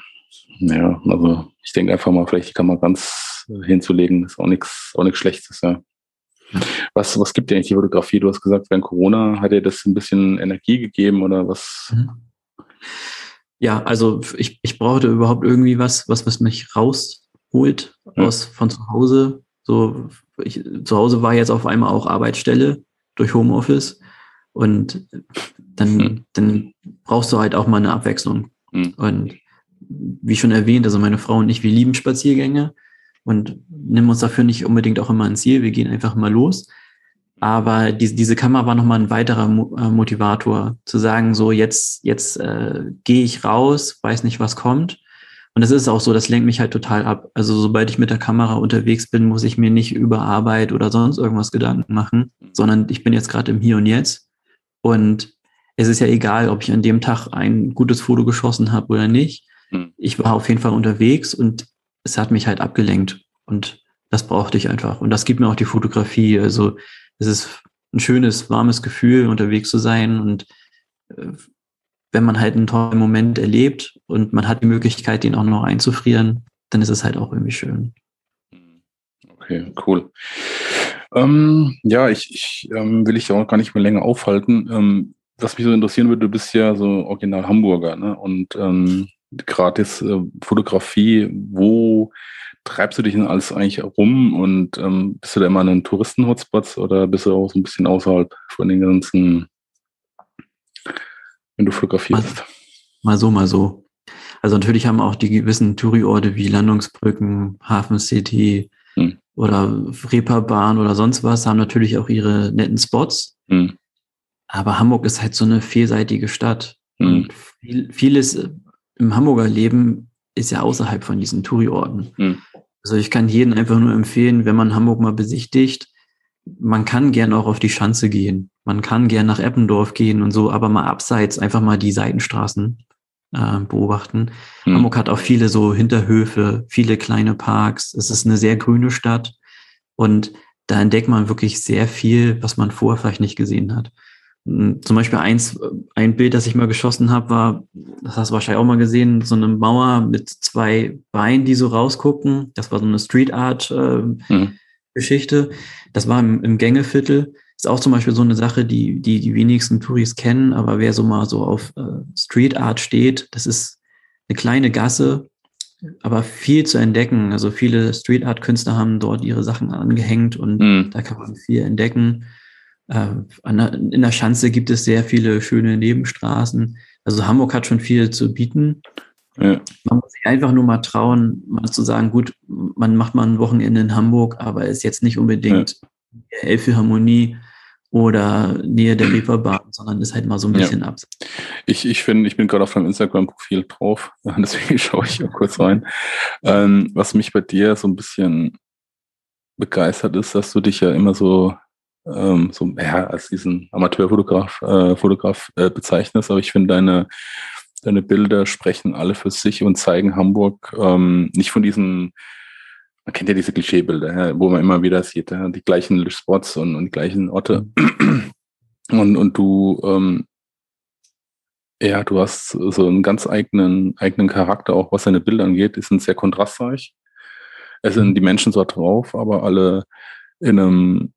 ja, also ich denke einfach mal, vielleicht die Kamera ganz hinzulegen, ist auch nichts, auch nichts Schlechtes, ja. Was, was gibt dir eigentlich die Fotografie? Du hast gesagt, während Corona hat dir das ein bisschen Energie gegeben oder was? Mhm. Ja, also ich, ich brauchte überhaupt irgendwie was, was, was mich rausholt aus, von zu Hause. So, ich, zu Hause war jetzt auf einmal auch Arbeitsstelle durch Homeoffice und dann, mhm. dann brauchst du halt auch mal eine Abwechslung. Mhm. Und wie schon erwähnt, also meine Frau und ich, wir lieben Spaziergänge und nehmen uns dafür nicht unbedingt auch immer ein Ziel. Wir gehen einfach mal los. Aber die, diese Kamera war nochmal ein weiterer äh, Motivator, zu sagen, so jetzt, jetzt äh, gehe ich raus, weiß nicht, was kommt. Und es ist auch so, das lenkt mich halt total ab. Also sobald ich mit der Kamera unterwegs bin, muss ich mir nicht über Arbeit oder sonst irgendwas Gedanken machen, sondern ich bin jetzt gerade im Hier und Jetzt. Und es ist ja egal, ob ich an dem Tag ein gutes Foto geschossen habe oder nicht. Hm. Ich war auf jeden Fall unterwegs und es hat mich halt abgelenkt und das brauchte ich einfach. Und das gibt mir auch die Fotografie. Also es ist ein schönes, warmes Gefühl, unterwegs zu sein. Und äh, wenn man halt einen tollen Moment erlebt und man hat die Möglichkeit, den auch noch einzufrieren, dann ist es halt auch irgendwie schön. Okay, cool. Ähm, ja, ich, ich ähm, will ich auch gar nicht mehr länger aufhalten. Ähm, was mich so interessieren würde, du bist ja so original Hamburger, ne? Und ähm, gratis äh, Fotografie, wo treibst du dich denn alles eigentlich rum und ähm, bist du da immer an den Touristen-Hotspots oder bist du auch so ein bisschen außerhalb von den ganzen, wenn du fotografierst? Mal, mal so, mal so. Also natürlich haben auch die gewissen Touri-Orte wie Landungsbrücken, Hafen City, hm. oder Reeperbahn oder sonst was haben natürlich auch ihre netten Spots. Mhm. Aber Hamburg ist halt so eine vielseitige Stadt. Und viel, vieles im Hamburger Leben ist ja außerhalb von diesen Touri-Orten. Mhm. Also ich kann jedem einfach nur empfehlen, wenn man Hamburg mal besichtigt, man kann gern auch auf die Schanze gehen. Man kann gern nach Eppendorf gehen und so, aber mal abseits einfach mal die Seitenstraßen äh, beobachten. Mhm. Hamburg hat auch viele so Hinterhöfe, viele kleine Parks. Es ist eine sehr grüne Stadt und da entdeckt man wirklich sehr viel, was man vorher vielleicht nicht gesehen hat. Hm, zum Beispiel eins, ein Bild, das ich mal geschossen habe, war, das hast du wahrscheinlich auch mal gesehen, so eine Mauer mit zwei Beinen, die so rausgucken. Das war so eine Street Art äh, mhm. Geschichte. Das war im, im Gängeviertel. Ist auch zum Beispiel so eine Sache, die die, die wenigsten Touris kennen, aber wer so mal so auf äh, Street Art steht, das ist eine kleine Gasse, aber viel zu entdecken. Also viele Street Art Künstler haben dort ihre Sachen angehängt und mhm. da kann man viel entdecken. Äh, in der Schanze gibt es sehr viele schöne Nebenstraßen. Also Hamburg hat schon viel zu bieten. Ja. Man muss sich einfach nur mal trauen, mal zu sagen, gut, man macht mal ein Wochenende in Hamburg, aber ist jetzt nicht unbedingt ja. Elbphilharmonie oder Nähe der Reeperbahn, sondern ist halt mal so ein bisschen ja. ab. Ich, ich finde, ich bin gerade auf deinem Instagram-Profil drauf, deswegen schaue ich hier kurz rein. Ähm, was mich bei dir so ein bisschen begeistert ist, dass du dich ja immer so ähm, so ja, als diesen Amateurfotograf äh, Fotograf äh, bezeichnest, aber ich finde deine deine Bilder sprechen alle für sich und zeigen Hamburg ähm, nicht von diesen man kennt ja diese Klischeebilder, ja, wo man immer wieder sieht, ja, die gleichen Spots und, und die gleichen Orte. Und, und du, ähm, ja, du hast so einen ganz eigenen, eigenen Charakter, auch was deine Bilder angeht, die sind sehr kontrastreich. Es sind die Menschen zwar drauf, aber alle in einem,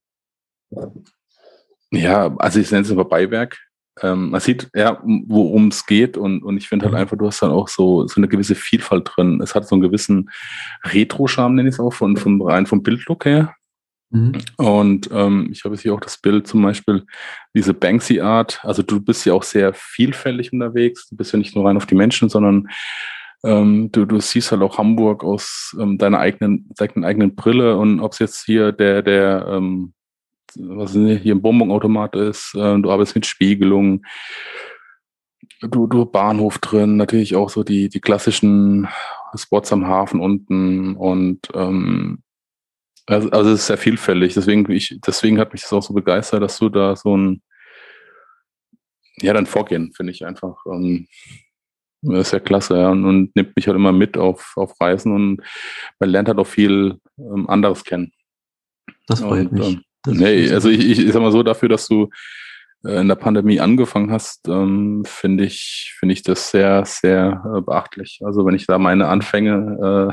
ja, also ich nenne es aber Beiwerk, ähm, man sieht, ja, worum es geht und, und ich finde halt mhm. einfach, du hast dann auch so, so eine gewisse Vielfalt drin. Es hat so einen gewissen Retro-Charme, nenne ich es auch, von, von rein vom Bildlook her. Mhm. Und ähm, ich habe jetzt hier auch das Bild zum Beispiel, diese Banksy-Art. Also du bist ja auch sehr vielfältig unterwegs. Du bist ja nicht nur rein auf die Menschen, sondern ähm, du, du siehst halt auch Hamburg aus ähm, deiner eigenen, deiner eigenen Brille und ob es jetzt hier der, der ähm, was hier ein Bonbonautomat ist, äh, du arbeitest mit Spiegelung, du, du Bahnhof drin, natürlich auch so die, die klassischen Spots am Hafen unten und ähm, also, also es ist sehr vielfältig. Deswegen, ich, deswegen hat mich das auch so begeistert, dass du da so ein ja, dein Vorgehen finde ich einfach ähm, ist ja klasse, ja, und, und, nimmt mich halt immer mit auf, auf Reisen und man lernt halt auch viel ähm, anderes kennen. Das freut und, mich. Ähm, Nee, also ich, ich, ich sag mal so, dafür, dass du äh, in der Pandemie angefangen hast, ähm, finde ich, finde ich das sehr, sehr äh, beachtlich. Also wenn ich da meine Anfänge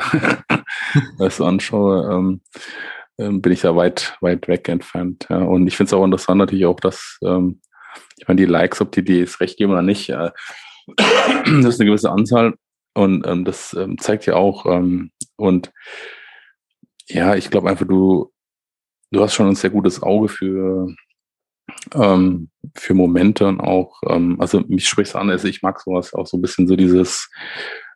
äh, so anschaue, ähm, ähm, bin ich da weit, weit weg entfernt. Ja. Und ich finde es auch interessant natürlich auch, dass, ähm, ich meine, die Likes, ob die dir jetzt recht geben oder nicht, äh, das ist eine gewisse Anzahl und ähm, das ähm, zeigt ja auch ähm, und ja, ich glaube einfach, du du hast schon ein sehr gutes Auge für, ähm, für Momente und auch, ähm, also mich spricht an, also ich mag sowas auch so ein bisschen so dieses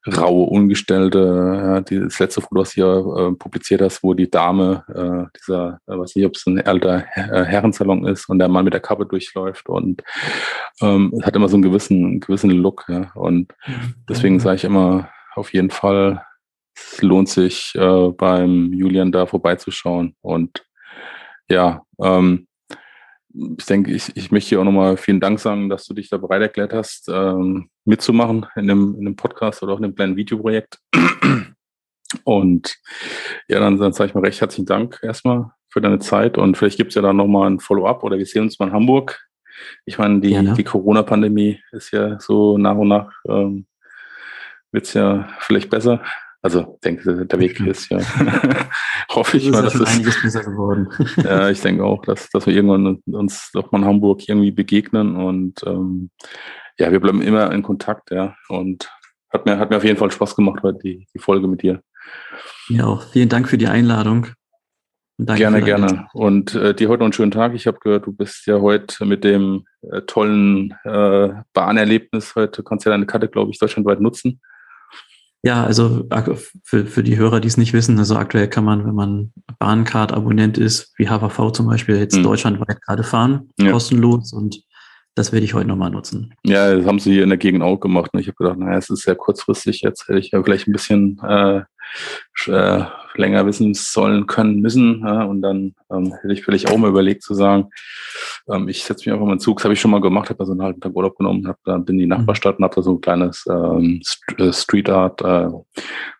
raue, ungestellte, ja, das letzte Foto, was hier äh, publiziert hast, wo die Dame, äh, dieser, äh, weiß nicht, ob es ein alter äh, Herrensalon ist und der Mann mit der Kappe durchläuft und ähm, es hat immer so einen gewissen, gewissen Look, ja, und mhm. deswegen sage ich immer, auf jeden Fall, es lohnt sich, äh, beim Julian da vorbeizuschauen und ja, ähm, ich denke, ich, ich möchte hier auch nochmal vielen Dank sagen, dass du dich da bereit erklärt hast, ähm, mitzumachen in dem, in dem Podcast oder auch in dem kleinen Videoprojekt. Und ja, dann, dann sage ich mal recht herzlichen Dank erstmal für deine Zeit und vielleicht gibt es ja dann nochmal ein Follow-up oder wir sehen uns mal in Hamburg. Ich meine, die, ja, die Corona-Pandemie ist ja so nach und nach, ähm, wird es ja vielleicht besser. Also denke, der Weg ist ja, hoffe ich mal, dass es einiges besser geworden. ja, ich denke auch, dass, dass wir irgendwann uns doch mal in Hamburg irgendwie begegnen und ähm, ja, wir bleiben immer in Kontakt, ja. Und hat mir, hat mir auf jeden Fall Spaß gemacht heute die, die Folge mit dir. Ja, auch vielen Dank für die Einladung. gerne, gerne. Und äh, dir heute noch einen schönen Tag. Ich habe gehört, du bist ja heute mit dem äh, tollen äh, Bahnerlebnis heute, kannst ja deine Karte, glaube ich, deutschlandweit nutzen. Ja, also für, für die Hörer, die es nicht wissen, also aktuell kann man, wenn man Bahncard-Abonnent ist, wie HVV zum Beispiel, jetzt mhm. deutschlandweit gerade fahren, ja. kostenlos und das werde ich heute nochmal nutzen. Ja, das haben sie hier in der Gegend auch gemacht. Und ich habe gedacht, naja, es ist sehr kurzfristig. Jetzt hätte ich ja vielleicht ein bisschen äh, äh, länger wissen sollen, können, müssen. Ja, und dann ähm, hätte ich vielleicht auch mal überlegt zu sagen, ähm, ich setze mich einfach mal in den Zug. Das habe ich schon mal gemacht, habe so einen halben Tag Urlaub genommen, hab, da bin in die mhm. Nachbarstadt und habe da so ein kleines ähm, äh, Street Art äh,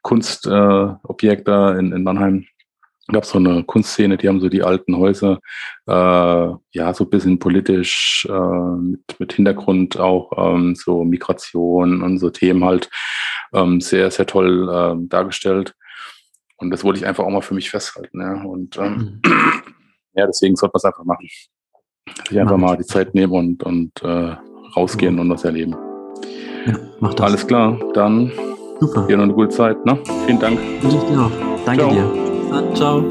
Kunstobjekt äh, da in, in Mannheim gab es so eine Kunstszene, die haben so die alten Häuser, äh, ja, so ein bisschen politisch, äh, mit, mit Hintergrund auch ähm, so Migration und so Themen halt ähm, sehr, sehr toll äh, dargestellt. Und das wollte ich einfach auch mal für mich festhalten. Ja. Und ähm, mhm. ja, deswegen sollte man es einfach machen. Sich einfach mal die Zeit nehmen und, und äh, rausgehen ja. und was erleben. Ja, mach das. Alles klar, dann Super. dir noch eine gute Zeit. Ne? Vielen Dank. Wünsche ich dir auch. Danke Ciao. dir. Dann ciao.